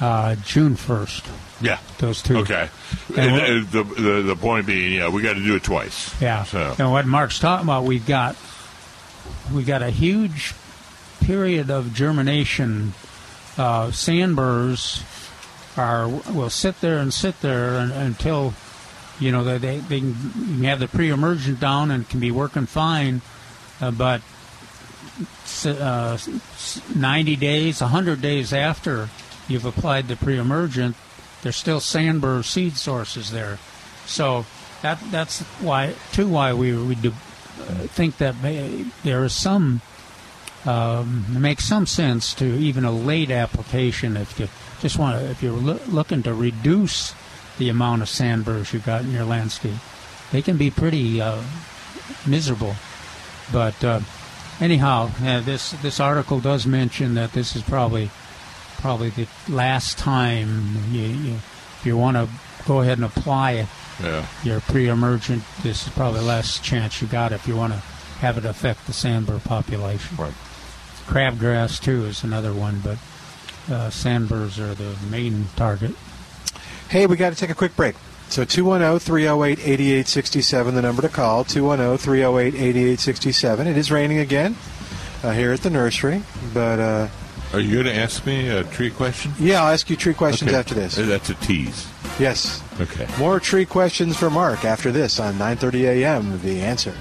uh, June first. Yeah. Those two. Okay. And And, what- the, the the point being, yeah, we got to do it twice. Yeah. So And what Mark's talking about, we've got we got a huge period of germination. Uh, sandburrs are will sit there and sit there and, until you know they they, they can can have the pre-emergent down and can be working fine, uh, but uh, 90 days, 100 days after you've applied the pre-emergent, there's still sandburr seed sources there. So that that's why too why we we do, uh, think that may, there is some um, it makes some sense to even a late application if you just want to if you're loo- looking to reduce the amount of sandburrs you've got in your landscape. They can be pretty uh, miserable, but uh, anyhow, uh, this this article does mention that this is probably probably the last time you, you if you want to go ahead and apply yeah. your pre-emergent. This is probably the last chance you got if you want to have it affect the sandburr population. Right. Crabgrass too is another one, but uh, sandburrs are the main target. Hey, we got to take a quick break. So 210-308-8867, the number to call, 210-308-8867. It is raining again uh, here at the nursery, but uh, Are you going to ask me a tree question? yeah, I'll ask you tree questions Okay. after this. Uh, That's a tease. Yes. Okay. More tree questions for Mark after this on 9:30 a.m. The answer.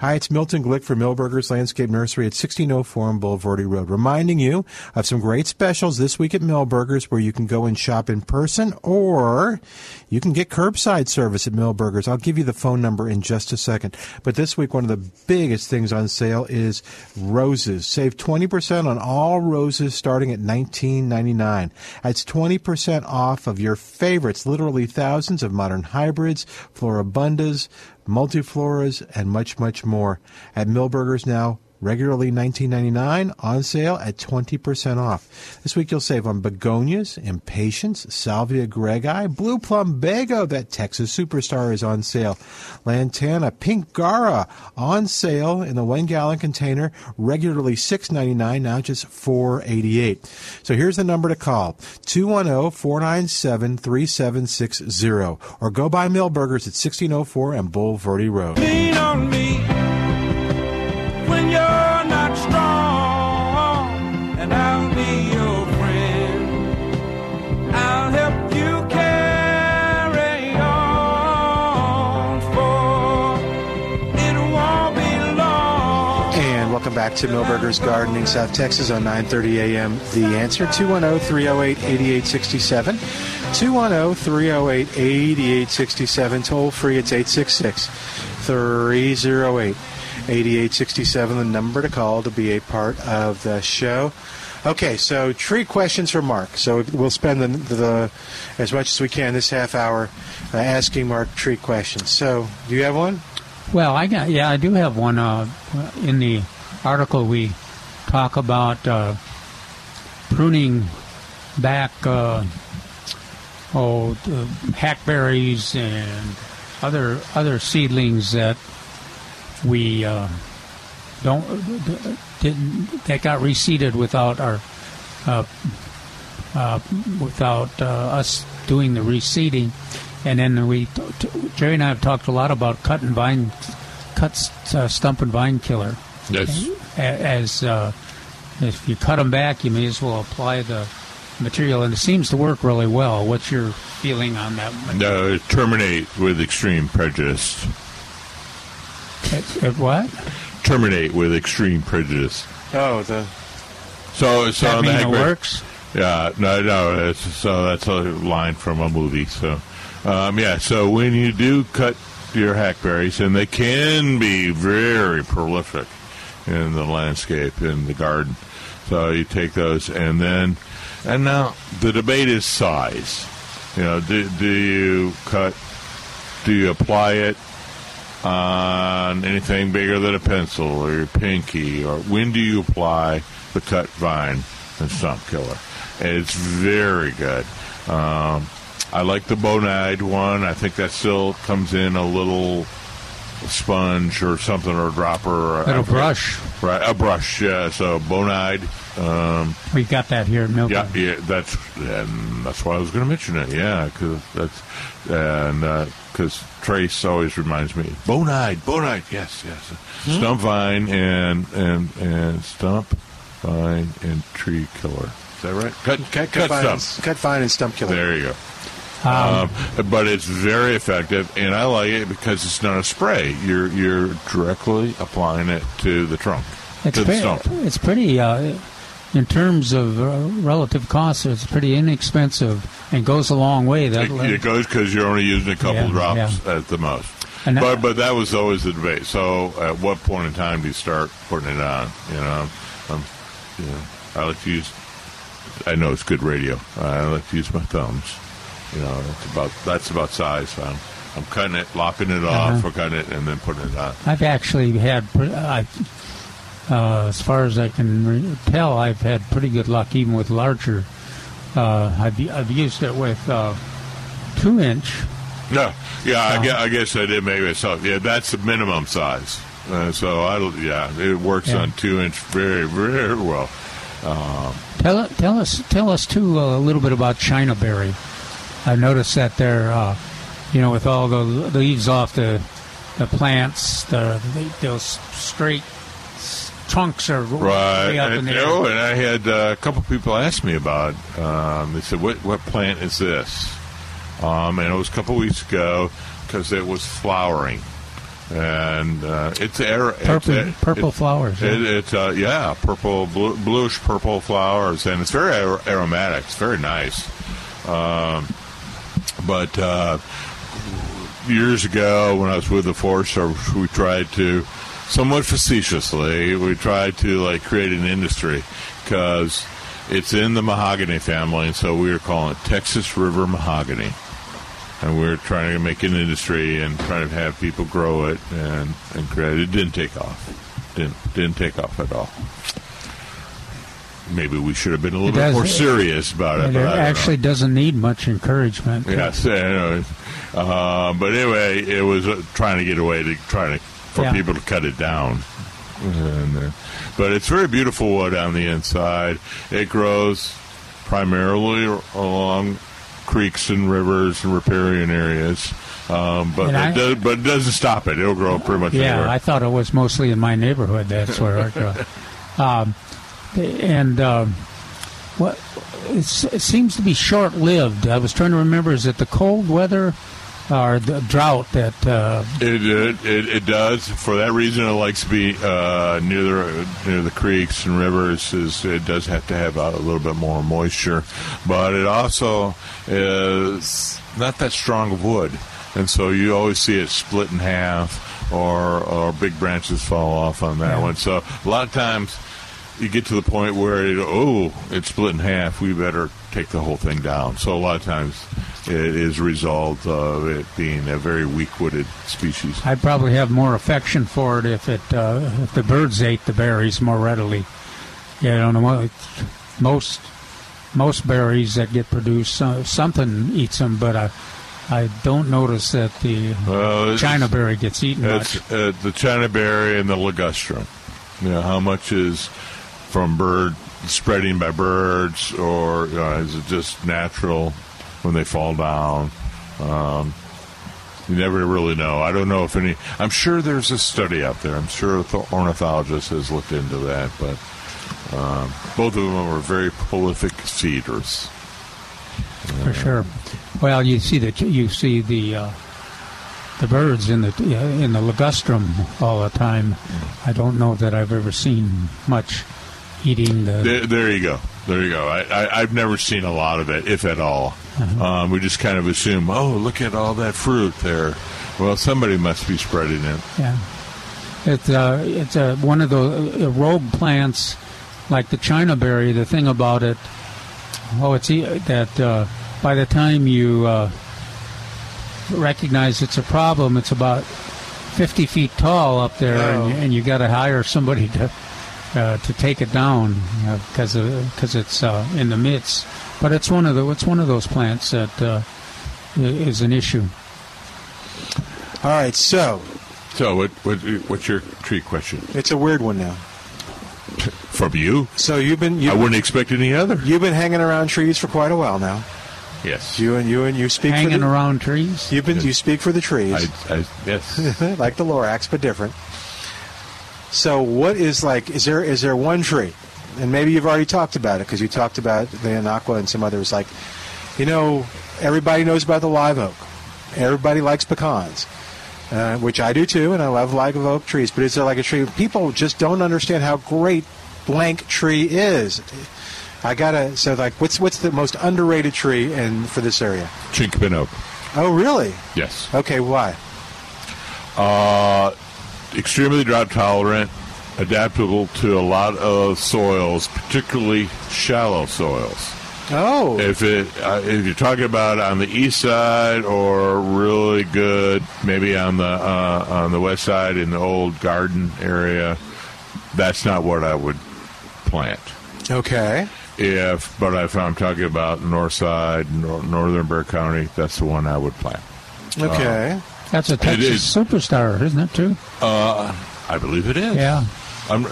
Hi, it's Milton Glick for Milberger's Landscape Nursery at 1604 on Bulverde Road, reminding you of some great specials this week at Milberger's where you can go and shop in person or you can get curbside service at Milberger's. I'll give you the phone number in just a second. But this week, one of the biggest things on sale is roses. Save 20% on all roses starting at $19.99. That's 20% off of your favorites, literally thousands of modern hybrids, floribundas, multifloras, and much, much more. At Milberger's now, regularly $19.99, on sale at 20% off. This week you'll save on begonias, impatiens, salvia greggii, blue plumbago, that Texas superstar is on sale. Lantana pink gaura on sale in the one gallon container, regularly $6.99, now just $4.88. So here's the number to call 210 497 3760 or go by Milberger's at 1604 and Bulverde Road. Back to Milberger's Gardening, South Texas on 9:30 a.m. The answer 210-308-8867. 210-308-8867. Toll free it's 866-308-8867 the number to call to be a part of the show. Okay, so tree questions for Mark. So we'll spend the, the as much as we can this half hour uh, asking Mark tree questions. So, do you have one? Well, I got yeah, I do have one. Uh, in the article, we talk about uh, pruning back uh, oh hackberries and other other seedlings that we uh, don't didn't that got reseeded without our uh, uh, without us doing the reseeding, and then we Jerry and I have talked a lot about cut and vine, cut stump and vine killer. Yes. As uh, if you cut them back, you may as well apply the material, and it seems to work really well. What's your feeling on that? No, terminate with extreme prejudice. At, at what? Terminate with extreme prejudice. Oh, the So, so That mean it Hackberry- works? Yeah, no, no. It's, so that's a line from a movie. So, um, yeah. So when you do cut your hackberries, and they can be very prolific in the landscape in the garden. So you take those, and then, and now the debate is size. You know, do, do you cut? Do you apply it on anything bigger than a pencil or your pinky, or when do you apply the cut vine and stump killer? It's very good. Um, I like the bonide one. I think that still comes in a little sponge or something or a dropper. Or Little brush. Right, a brush. Yeah. So bonide. Um, We got that here at Milton. yeah, yeah, that's and that's why I was going to mention it. Yeah, because that's and because Trace always reminds me bonide, bonide. Yes, yes. Stump vine and and and stump vine and tree killer. Is that right? Cut cut, cut vine, and, stump. cut vine and stump killer. There you go. Um, Um, but it's very effective, and I like it because it's not a spray. You're you're directly applying it to the trunk, It's to the pretty, stump. it's pretty uh, in terms of uh, relative cost. It's pretty inexpensive and goes a long way. That It, it goes because you're only using a couple Yeah, drops at the most. And that- but but that was always the debate. So at what point in time do you start putting it on? You know, um, you know, I like to use. I know it's good radio. I like to use my thumbs. You know, that's about that's about size. I'm, I'm cutting it, lopping it off, Uh-huh. or cutting it, and then putting it on. I've actually had, uh, as far as I can re- tell, I've had pretty good luck even with larger. Uh, I've, I've used it with uh, two inch. No, yeah, I, guess, I guess I did make myself. Yeah, that's the minimum size. Uh, so I, yeah, it works Yeah. on two inch very, very well. Um, Tell, tell us, tell us too uh, a little bit about China berry. I noticed that they're, uh, you know, with all the leaves off the the plants, the, the those straight trunks are Right. way up in And, the air. oh, and I had uh, a couple people ask me about. Um, they said, "What what plant is this?" Um, and it was a couple weeks ago because it was flowering, and uh, it's air. Purple- it's, purple it- flowers, It, yeah. it's uh, yeah, purple, blue, bluish purple flowers, and it's very ar- aromatic. It's very nice. Um, but uh, years ago, when I was with the Forest Service, we tried to, somewhat facetiously, we tried to like create an industry because it's in the mahogany family, and so we were calling it Texas River Mahogany. And we were trying to make an industry and trying to have people grow it and, and create it. It didn't take off. didn't didn't take off at all. Maybe we should have been a little It bit does- more serious about it. It know. actually doesn't need much encouragement. Yes. Uh, but anyway, it was uh, trying to get away to trying to for Yeah. people to cut it down. And, uh, but it's very beautiful wood on the inside. It grows primarily along creeks and rivers and riparian areas. Um, but I- it does, but it doesn't stop it. It'll grow pretty much Yeah, anywhere. I thought it was mostly in my neighborhood. That's where I grew. Um, and um, what it seems to be short-lived. I was trying to remember: is it the cold weather or the drought that? Uh, It, it it it does. For that reason, it likes to be uh, near the near the creeks and rivers. Is it does have to have a little bit more moisture, but it also is not that strong of wood, and so you always see it split in half, or or big branches fall off on that Yeah. one. So a lot of times. You get to the point where it, oh, it's split in half. We better take the whole thing down. So a lot of times, it is a result of it being a very weak-wooded species. I'd probably have more affection for it if it uh, if the birds ate the berries more readily. Yeah, you know, mo- most most berries that get produced, uh, something eats them, but I I don't notice that the Well, China berry gets eaten much. uh, the China berry and the ligustrum. You know, how much is from bird spreading by birds, or you know, is it just natural when they fall down? Um, you never really know. I don't know if any. I'm sure there's a study out there. I'm sure the ornithologist has looked into that, but um, both of them are very prolific feeders. For sure. Well, you see the you see the uh, the birds in the in the ligustrum all the time. I don't know that I've ever seen much eating the. There, there you go. There you go. I, I, I've never seen a lot of it, if at all. Um, we just kind of assume, oh, look at all that fruit there. Well, somebody must be spreading it. Yeah, it's uh, it's uh, one of the uh, rogue plants, like the China berry. The thing about it, oh, it's e- that uh, by the time you uh, recognize it's a problem, it's about fifty feet tall up there, Oh. and, and you got to hire somebody to uh, to take it down because because it's uh, in the midst. But it's one of the it's one of those plants that uh, is an issue. All right, so So, what, what what's your tree question it's a weird one now. from you? So you've been I you've, wouldn't expect any other. you've been hanging around trees for quite a while now. Yes, You and you and you speak for Hanging the, around trees. You've been you speak for the trees. I, I, yes. like the Lorax, but different. So, what is like? Is there is there one tree, and maybe you've already talked about it because you talked about the Anaqua and some others. Like, you know, everybody knows about the live oak. Everybody likes pecans, uh, which I do too, and I love live oak trees. But is there like a tree? People just don't understand how great blank tree is. I gotta. So, like, what's what's the most underrated tree in for this area? Chinkapin oak. Oh, really? Yes. Okay, why? Uh, extremely drought tolerant, adaptable to a lot of soils, particularly shallow soils. Oh, If it uh, if you're talking about on the east side or really good, maybe on the uh, on the west side in the old garden area, that's not what I would plant. okay. If but if I'm talking about north side, nor- northern Bexar County, that's the one I would plant. Okay. That's a Texas is. superstar, isn't it too? Uh, I believe it is. Yeah. I'm,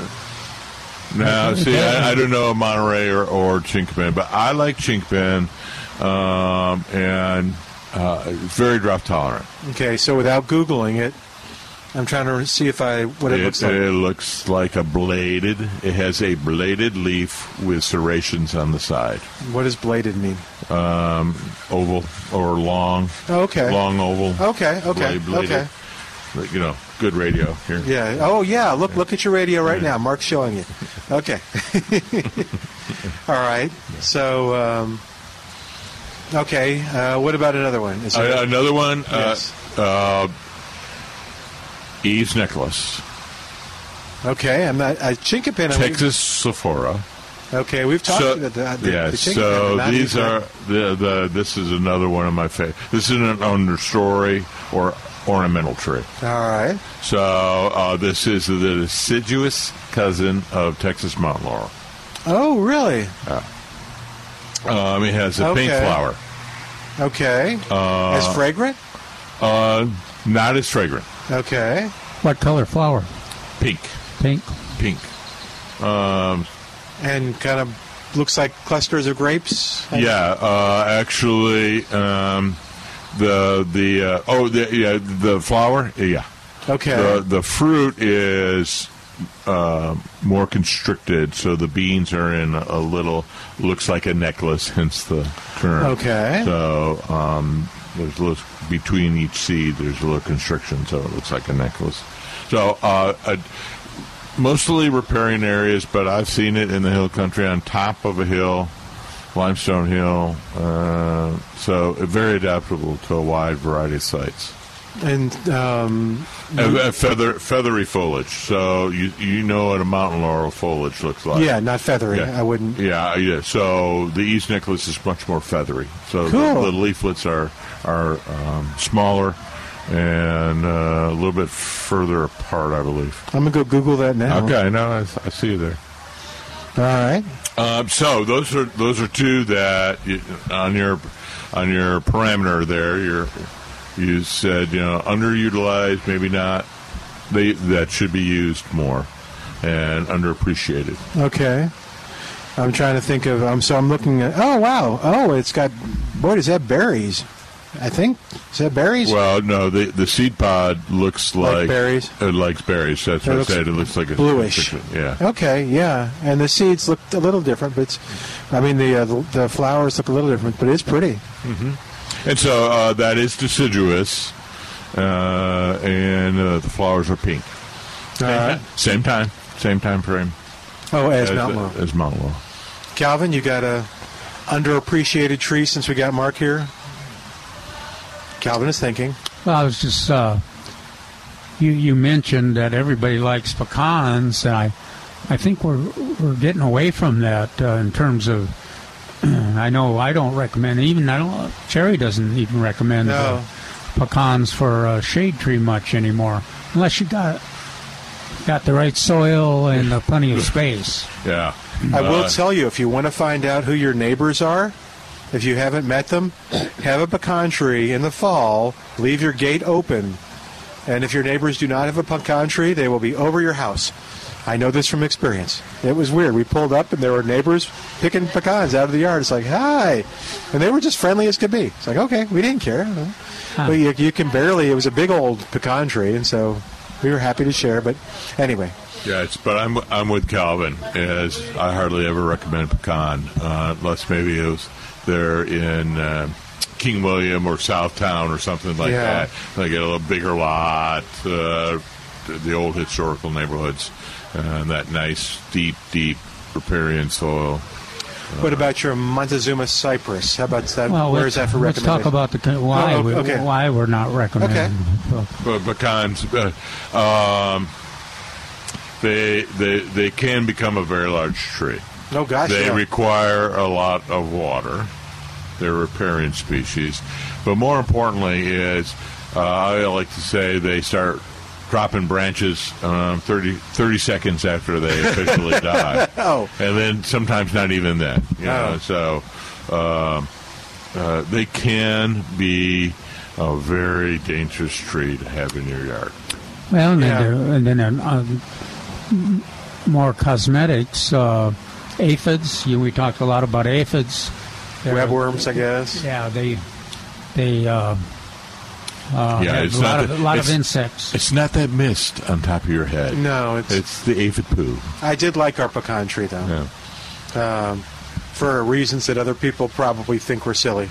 now, Okay. see, I, I don't know Monterey or, or Chinkapin, but I like Chinkapin, um, and uh, it's very drought tolerant. Okay, so without googling it, I'm trying to see if I what it, looks like. it looks like a bladed. It has a bladed leaf with serrations on the side, What does bladed mean? um, oval or long. Oh, okay. Long oval. Okay, okay, bladed. okay. You know, good radio here. Yeah. Oh, yeah. Look, look at your radio right now. Mark's showing you. Okay. All right. So, um, okay. Uh, what about another one? Is there- Uh, another one. Yes. Uh, uh, Eve's necklace. okay. I'm not. Uh, chinkapin. Texas Sophora. Okay, we've talked So, about the, the, yeah, the so these the- are the the. This is another one of my favorite. This is an understory or ornamental tree. All right. So uh, this is the deciduous cousin of Texas mountain laurel. Oh, really? Um, it has a pink flower. Okay. Uh, As fragrant? Uh, not as fragrant. Okay. What color flower? Pink. Pink. Pink. Um, And kind of looks like clusters of grapes? yeah. Uh, actually, um, the the uh, oh the yeah the flower yeah. Okay. The the fruit is uh, more constricted, so the beans are in a little looks like a necklace, hence the term. Okay. So um, there's a little between each seed. There's a little constriction, so it looks like a necklace. So uh, a, mostly riparian areas, but I've seen it in the hill country on top of a hill, limestone hill. Uh, so very adaptable to a wide variety of sites. And um, And, feather, feathery foliage. So you you know what a mountain laurel foliage looks like. yeah, not feathery. Yeah. I wouldn't. Yeah, yeah. So the Eve's necklace is much more feathery. So Cool. the, the leaflets are are um, smaller and uh, a little bit further apart, I believe. I'm going to go Google that now. Okay, no, I, I see you there. All right. Um, so those are those are two that you, on your on your parameter there. You're, you said you know underutilized, maybe not. They that should be used more and underappreciated. Okay. I'm trying to think of. Um, so I'm looking at. Oh wow! Oh, it's got. Boy, does that berries? I think is that berries? Well, no, the the seed pod looks Like like, berries? It likes berries. That's It what I said. It looks like a bluish. Yeah. Okay, yeah, and the seeds look a little different, but it's, I mean the, uh, the the flowers look a little different, but it's pretty. And so uh, that is deciduous, uh, and uh, the flowers are pink. All right. Same time, same time frame. Oh, as Mount Laurel. As Mount Laurel. Calvin, you got a underappreciated tree since we got Mark here. Calvin is thinking. Well, I was just uh, you you mentioned that everybody likes pecans, and I I think we're we're getting away from that uh, in terms of. I know I don't recommend even I don't Jerry doesn't even recommend uh, pecans for uh, shade tree much anymore unless you got got the right soil and uh, plenty of space. Yeah. I will Uh, tell you, if you want to find out who your neighbors are, if you haven't met them, have a pecan tree in the fall, leave your gate open, and if your neighbors do not have a pecan tree, they will be over your house. I know this from experience. It was weird. We pulled up and there were neighbors picking pecans out of the yard. It's like, hi. And they were just friendly as could be. It's like, okay, we didn't care. But you, you can barely, it was a big old pecan tree, and so we were happy to share. But anyway, Yeah, it's, but I'm I'm with Calvin. As I hardly ever recommend pecan, uh, unless maybe it was they're in uh, King William or Southtown or something like Yeah. that. They get a little bigger lot, uh, the old historical neighborhoods, uh, that nice deep, deep riparian soil. What about your Montezuma cypress? How about that? Well, Where that for let's recommendation? talk about the why Oh, we, why we're not recommending. But pecans, uh, um, they they they can become a very large tree. Oh, gosh, They yeah. require a lot of water. They're riparian species, but more importantly is uh, I like to say they start dropping branches um, 30, 30 seconds after they officially die. Oh. and then sometimes not even then. You know, Oh. so um, uh, they can be a very dangerous tree to have in your yard. Well, and Yeah. then, there, and then uh, more cosmetics, uh, aphids. You, we talked a lot about aphids. They're- Webworms, I guess. Yeah, they they uh, uh, yeah, it's a lot, not of, that- a lot of insects. It's not that mist on top of your head. No, it's it's the aphid poo. I did like our pecan tree though, Yeah. um, for reasons that other people probably think were silly.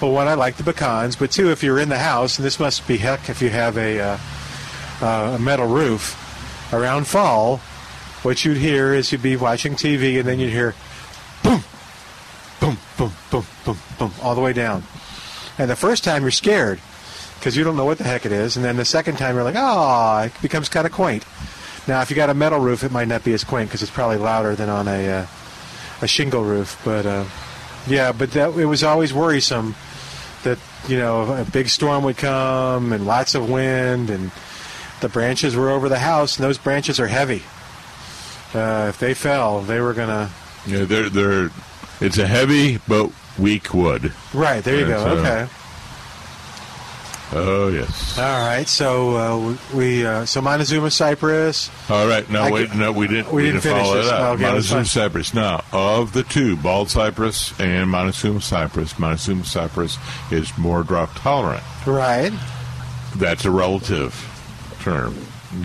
But one, I like the pecans. But two, if you're in the house, and this must be heck if you have a uh, uh, a metal roof around fall, what you'd hear is you'd be watching TV, and then you'd hear boom, boom, boom, boom, boom, boom, all the way down. And the first time you're scared because you don't know what the heck it is, and then the second time you're like, oh, it becomes kind of quaint. Now, if you got a metal roof, it might not be as quaint because it's probably louder than on a uh, a shingle roof. But uh, yeah, but that it was always worrisome that you know a big storm would come and lots of wind, and the branches were over the house, and those branches are heavy. Uh, if they fell, they were gonna. Yeah, they're they're. It's a heavy but weak wood. Right there, you And go. so- okay. Oh yes. All right. So uh, we uh, so Montezuma cypress. All right. No, I wait. could- No, we didn't. we didn't finish follow this. it up. Okay, Montezuma cypress. Now, of the two, bald cypress and Montezuma cypress, Montezuma cypress is more drought tolerant. Right. That's a relative term.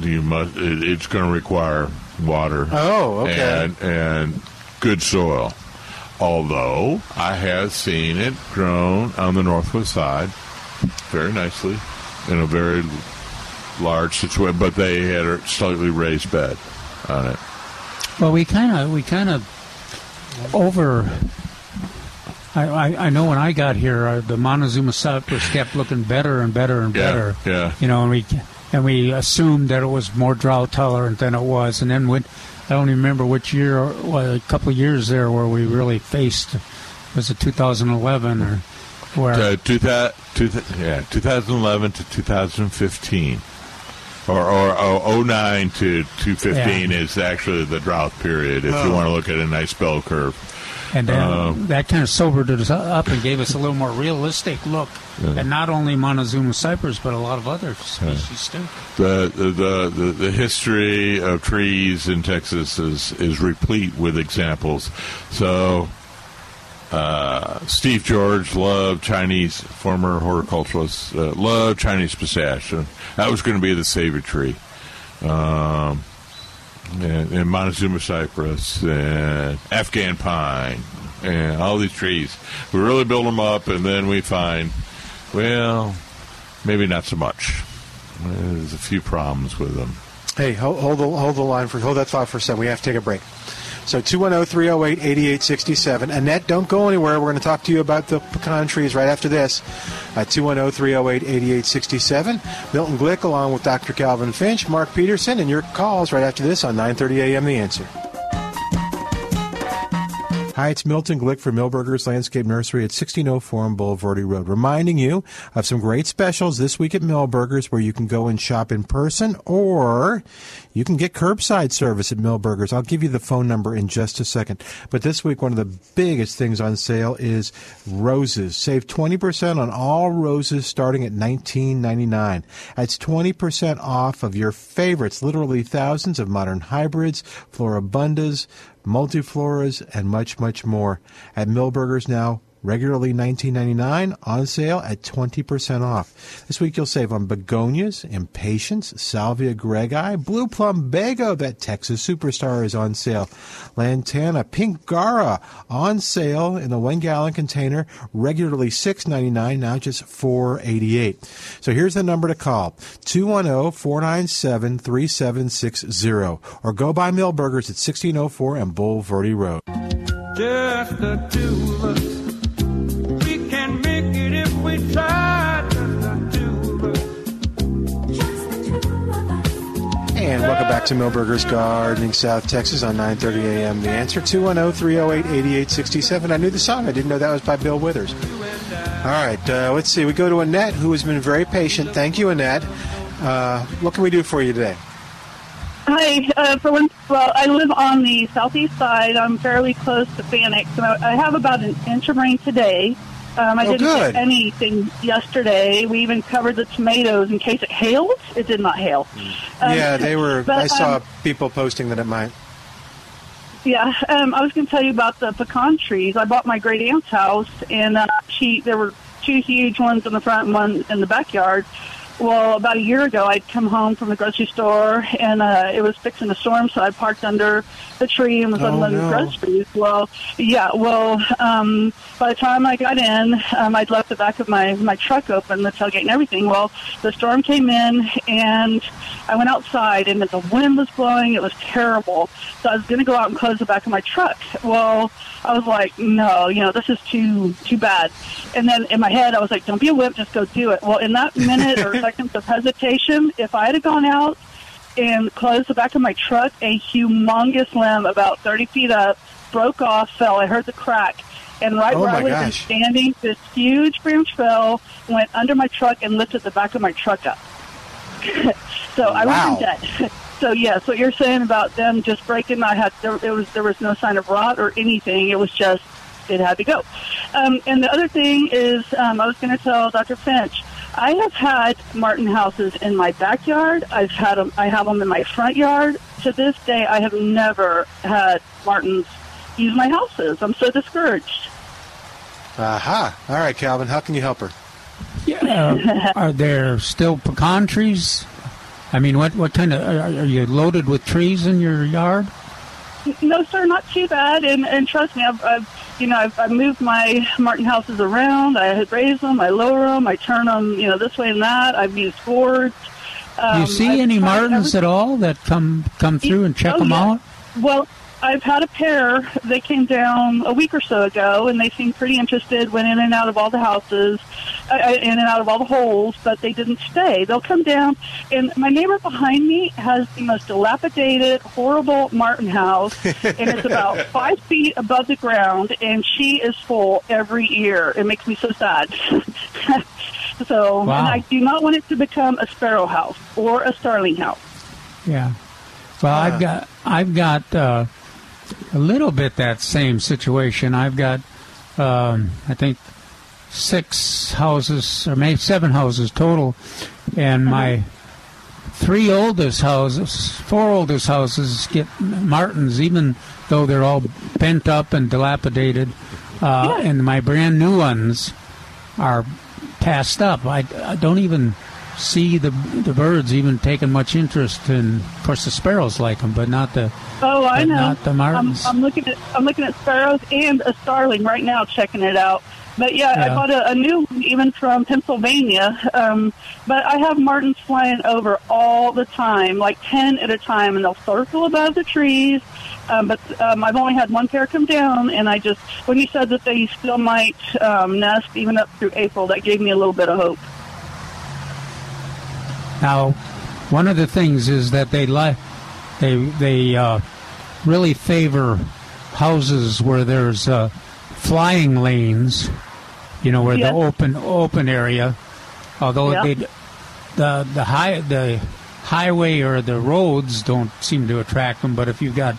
You must. It, it's going to require water. Oh, okay. And and good soil. Although I have seen it grown on the northwest side very nicely in a very large situation, but they had a slightly raised bed on it. Well, we kind of we kind of over. I, I, I know when I got here, uh, the Montezuma cypress kept looking better and better and Yeah, better. yeah. You know, and we and we assumed that it was more drought tolerant than it was, and then when I don't even remember which year, well, a couple of years there where we really faced was it 2011 or where Uh, two thou- two thou- yeah, 2011 to 2015. Or, or oh, 09 to 215 is actually the drought period if you Oh. want to look at a nice bell curve. And then Um, that kind of sobered us up and gave us a little more realistic look Yeah. at not only Montezuma cypress but a lot of other species too. the, the, the, the, the history of trees in Texas is, is replete with examples. So, uh, Steve George loved Chinese, former horticulturalist, uh, loved Chinese pistachio. That was going to be the savior tree. Um, and, and Montezuma cypress and Afghan pine and all these trees. We really build them up, and then we find, well, maybe not so much. There's a few problems with them. Hey, hold, hold the hold the line for hold that thought for a second. We have to take a break. So 210-308-8867. Annette, don't go anywhere. We're going to talk to you about the pecan trees right after this at 210-308-8867. Milton Glick along with Dr. Calvin Finch, Mark Peterson, and your calls right after this on 9:30 a.m. The Answer. Hi, it's Milton Glick for Milberger's Landscape Nursery at 1604 on Bulverde Road, reminding you of some great specials this week at Milberger's where you can go and shop in person or you can get curbside service at Milberger's. I'll give you the phone number in just a second. But this week, one of the biggest things on sale is roses. Save 20% on all roses starting at $19.99. That's 20% off of your favorites, literally thousands of modern hybrids, floribundas, multifloras, and much, much more. At Milberger's now, regularly $19.99, on sale at 20% off. This week you'll save on begonias, impatiens, salvia greggii, blue plumbago, that Texas superstar is on sale. Lantana pink gaura on sale in the one gallon container, regularly $6.99, now just $4.88. So here's the number to call 210 497 3760 or go by Milberger's at 1604 and Bulverde Road. Just the two of us. And welcome back to Milberger's Gardening, South Texas on 9:30 a.m. The answer 210-308-8867. I knew the song. I didn't know that was by Bill Withers. All right, uh, let's see. We go to Annette, who has been very patient. Thank you, Annette. Uh, what can we do for you today? Hi. Uh, for one, well, I live on the southeast side. I'm fairly close to Phoenix, and I, I have about an inch of rain today. Um, I Oh, didn't good. get anything yesterday. We even covered the tomatoes in case it hails. It did not hail. Um, yeah, they were. but, I saw um, people posting that it might. Yeah, um, I was going to tell you about the pecan trees. I bought my great aunt's house, and uh, she there were two huge ones in the front and one in the backyard. Well, about a year ago, I'd come home from the grocery store, and uh, it was fixing a storm, so I parked under the tree and was Oh, unloading no. groceries. Well, yeah, well, um, by the time I got in, um, I'd left the back of my my truck open, the tailgate and everything. Well, the storm came in, and I went outside, and the wind was blowing. It was terrible. So I was going to go out and close the back of my truck. Well, I was like, no, you know, this is too too bad. And then in my head, I was like, don't be a wimp, just go do it. Well, in that minute or seconds of hesitation, if I had gone out and closed the back of my truck, a humongous limb about 30 feet up broke off, fell. I heard the crack. And right Oh, where I was gosh. standing, this huge branch fell, went under my truck, and lifted the back of my truck up. so I Wow. was in debt. So yes, what you're saying about them just breaking, I had there, it was there was no sign of rot or anything. It was just it had to go. Um, and the other thing is, um, I was going to tell Dr. Finch, I have had Martin houses in my backyard. I've had them. I have them in my front yard. To this day, I have never had Martins use my houses. I'm so discouraged. Aha. All right, Calvin. How can you help her? Uh, are there still pecan trees? I mean, what what kind of are, are you loaded with trees in your yard? No, sir, not too bad. And and trust me, I've, I've you know I've, I've moved my Martin houses around. I raise them, I lower them, I turn them, you know, this way and that. I've used boards. Do Um, you see I've any Martins everything. at all that come come through and check Oh, them yeah. out? Well, I've had a pair. They came down a week or so ago, and they seemed pretty interested. Went in and out of all the houses, uh, uh, in and out of all the holes, but they didn't stay. They'll come down, and my neighbor behind me has the most dilapidated, horrible Martin house, and it's about five feet above the ground, and she is full every year. It makes me so sad. so, Wow. and I do not want it to become a sparrow house or a starling house. Yeah. Well, I've got I've got uh, a little bit that same situation. I've got um, I think six houses or maybe seven houses total, and my three oldest houses, four oldest houses get Martins, even though they're all bent up and dilapidated, uh, and my brand new ones are passed up. I, I don't even see the the birds even taking much interest in. Of course, the sparrows like them, but not the. Oh, I know. Not the I'm, martins. I'm looking at I'm looking at sparrows and a starling right now, checking it out. But yeah, I bought a, a new one even from Pennsylvania. Um, but I have martins flying over all the time, like ten at a time, and they'll circle above the trees. Um, but um, I've only had one pair come down, and I just when you said that they still might um, nest even up through April, that gave me a little bit of hope. Now, one of the things is that they like they they uh, really favor houses where there's uh, flying lanes. You know, where Yes. the open open area. Although Yeah. they the the high the highway or the roads don't seem to attract them, but if you've got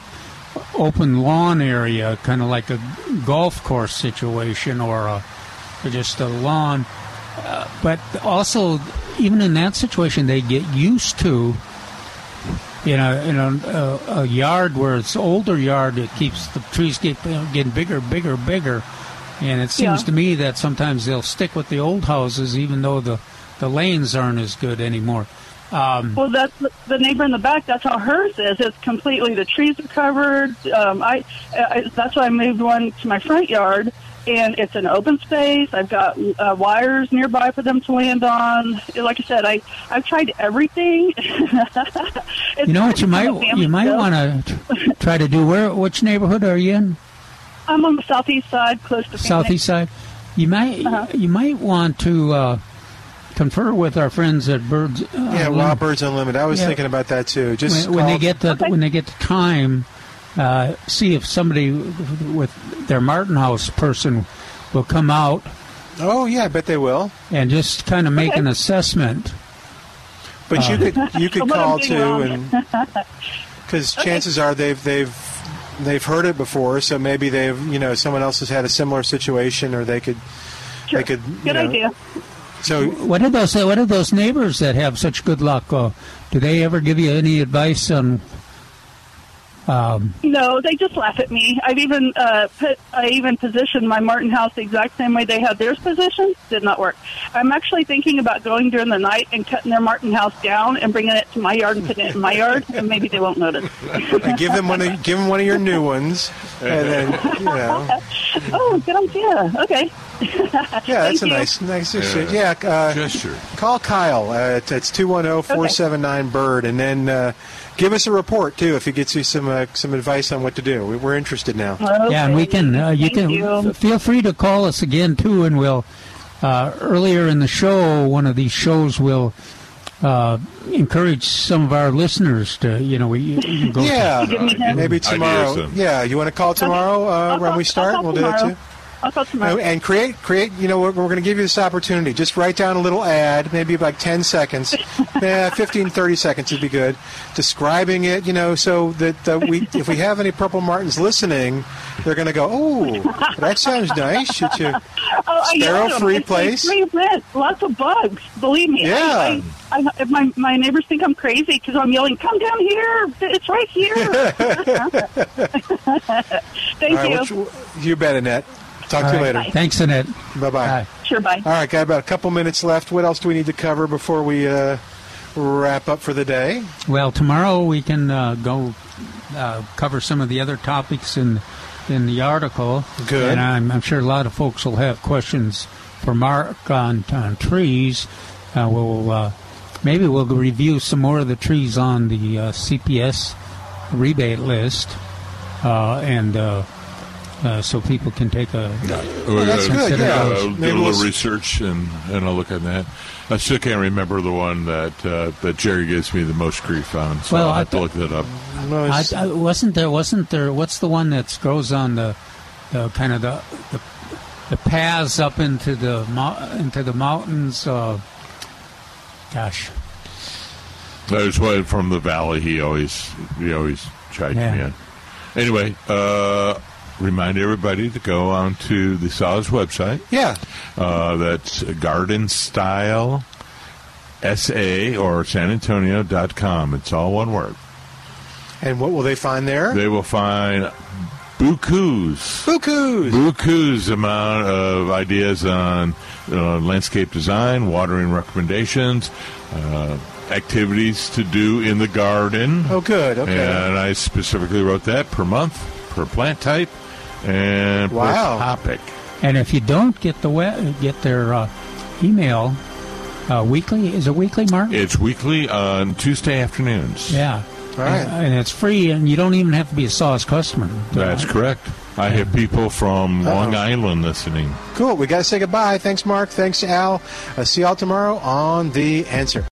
open lawn area, kind of like a golf course situation or a or just a lawn. Uh, but also, even in that situation, they get used to. You know, in a, a, a yard where it's older yard, it keeps the trees keep getting bigger, bigger, bigger, and it seems Yeah. to me that sometimes they'll stick with the old houses, even though the the lanes aren't as good anymore. Um, Well, that's the neighbor in the back. That's how hers is. It's completely the trees are covered. Um, I, I that's why I moved one to my front yard, and it's an open space. I've got uh, wires nearby for them to land on. Like I said, I I've tried everything. you know what you might you might want to try to do. Where which neighborhood are you in? I'm on the southeast side, close to Phoenix. southeast side. You might Uh-huh. you might want to uh, confer with our friends at Birds. Uh, Yeah, Wild Birds Unlimited. I was Yeah. thinking about that too. Just when, when they get the when they get the time, uh, see if somebody with their Martin House person will come out. Oh yeah, I bet they will. And just kind of make Okay. an assessment. But you Uh, could you could call too, wrong. and because chances are they've they've they've heard it before, so maybe they've you know someone else has had a similar situation, or they could they could you Good know, idea. So What are those What are those neighbors that have such good luck? Uh, do they ever give you any advice on? Um, No, they just laugh at me. I've even uh, put, I even positioned my Martin house the exact same way they had theirs positioned. Did not work. I'm actually thinking about going during the night and cutting their Martin house down and bringing it to my yard and putting it in my yard, and maybe they won't notice. and give them one of give them one of your new ones, and then you know. oh, good idea. Okay. Yeah, that's a nice, nice gesture. Yeah, uh, gesture. Call Kyle. Uh, it's- it's two one zero four seven nine bird, and then uh, give us a report too if he gets you some uh, some advice on what to do. We- We're interested now. Yeah, and we can. Uh, you Thank can you. f- feel free to call us again too, and we'll. Uh, earlier in the show, one of these shows will uh, encourage some of our listeners to, you know, we you can go. Yeah, Give me maybe tomorrow. Ideas, Yeah, you want to call tomorrow uh, when we start? We'll do that too. I'll call tomorrow. And, and create, create. You know, we're, we're going to give you this opportunity. Just write down a little ad, maybe like 10 seconds, yeah, 15, 30 seconds would be good, describing it. You know, so that uh, we, if we have any Purple Martins listening, they're going to go, oh, that sounds nice. It's a Oh, I yell at 'em. sparrow-free place. Free lots of bugs. Believe me. Yeah. I, I, I, my my neighbors think I'm crazy because I'm yelling, "Come down here! It's right here!" Thank right, you. which- you bet, Annette. Talk All to you right. later. Thanks, Annette. Bye bye. Sure, bye. All right, got about a couple minutes left. What else do we need to cover before we uh, wrap up for the day? Well, tomorrow we can uh, go uh, cover some of the other topics in in the article. Good. And I'm, I'm sure a lot of folks will have questions for Mark on, on trees. Uh, we'll uh, maybe we'll review some more of the trees on the uh, CPS rebate list, uh, and uh, uh, so people can take a. We're that's good, yeah. uh, Maybe do a we'll little research and, and I'll look at that. I still can't remember the one that uh, that Jerry gives me the most grief on, so Well, I'll I have to look that up. No, I, I, wasn't there? Wasn't there? What's the one that grows on the, the kind of the, the the paths up into the into the mountains? Uh, gosh, There's one from the valley. He always he always chided Yeah. me on. Anyway, uh, remind everybody to go onto the SAWS website. yeah. Uh, that's Garden Style SA or San Antonio.com. It's all one word. And what will they find there? They will find bukus. Bukus. Buku's amount of ideas on uh, landscape design, watering recommendations, uh, activities to do in the garden. Oh, good. Okay. And I specifically wrote that per month, per plant type, and Wow. per topic. and if you don't get the we- get their uh, email uh, weekly, is it weekly, Mark? It's weekly on Tuesday afternoons. yeah. All right. And, and it's free, and you don't even have to be a SAWS customer. That's correct. I have people from Long Island listening. Cool. We got to say goodbye. Thanks, Mark. Thanks, Al. Uh, see y'all tomorrow on The Answer.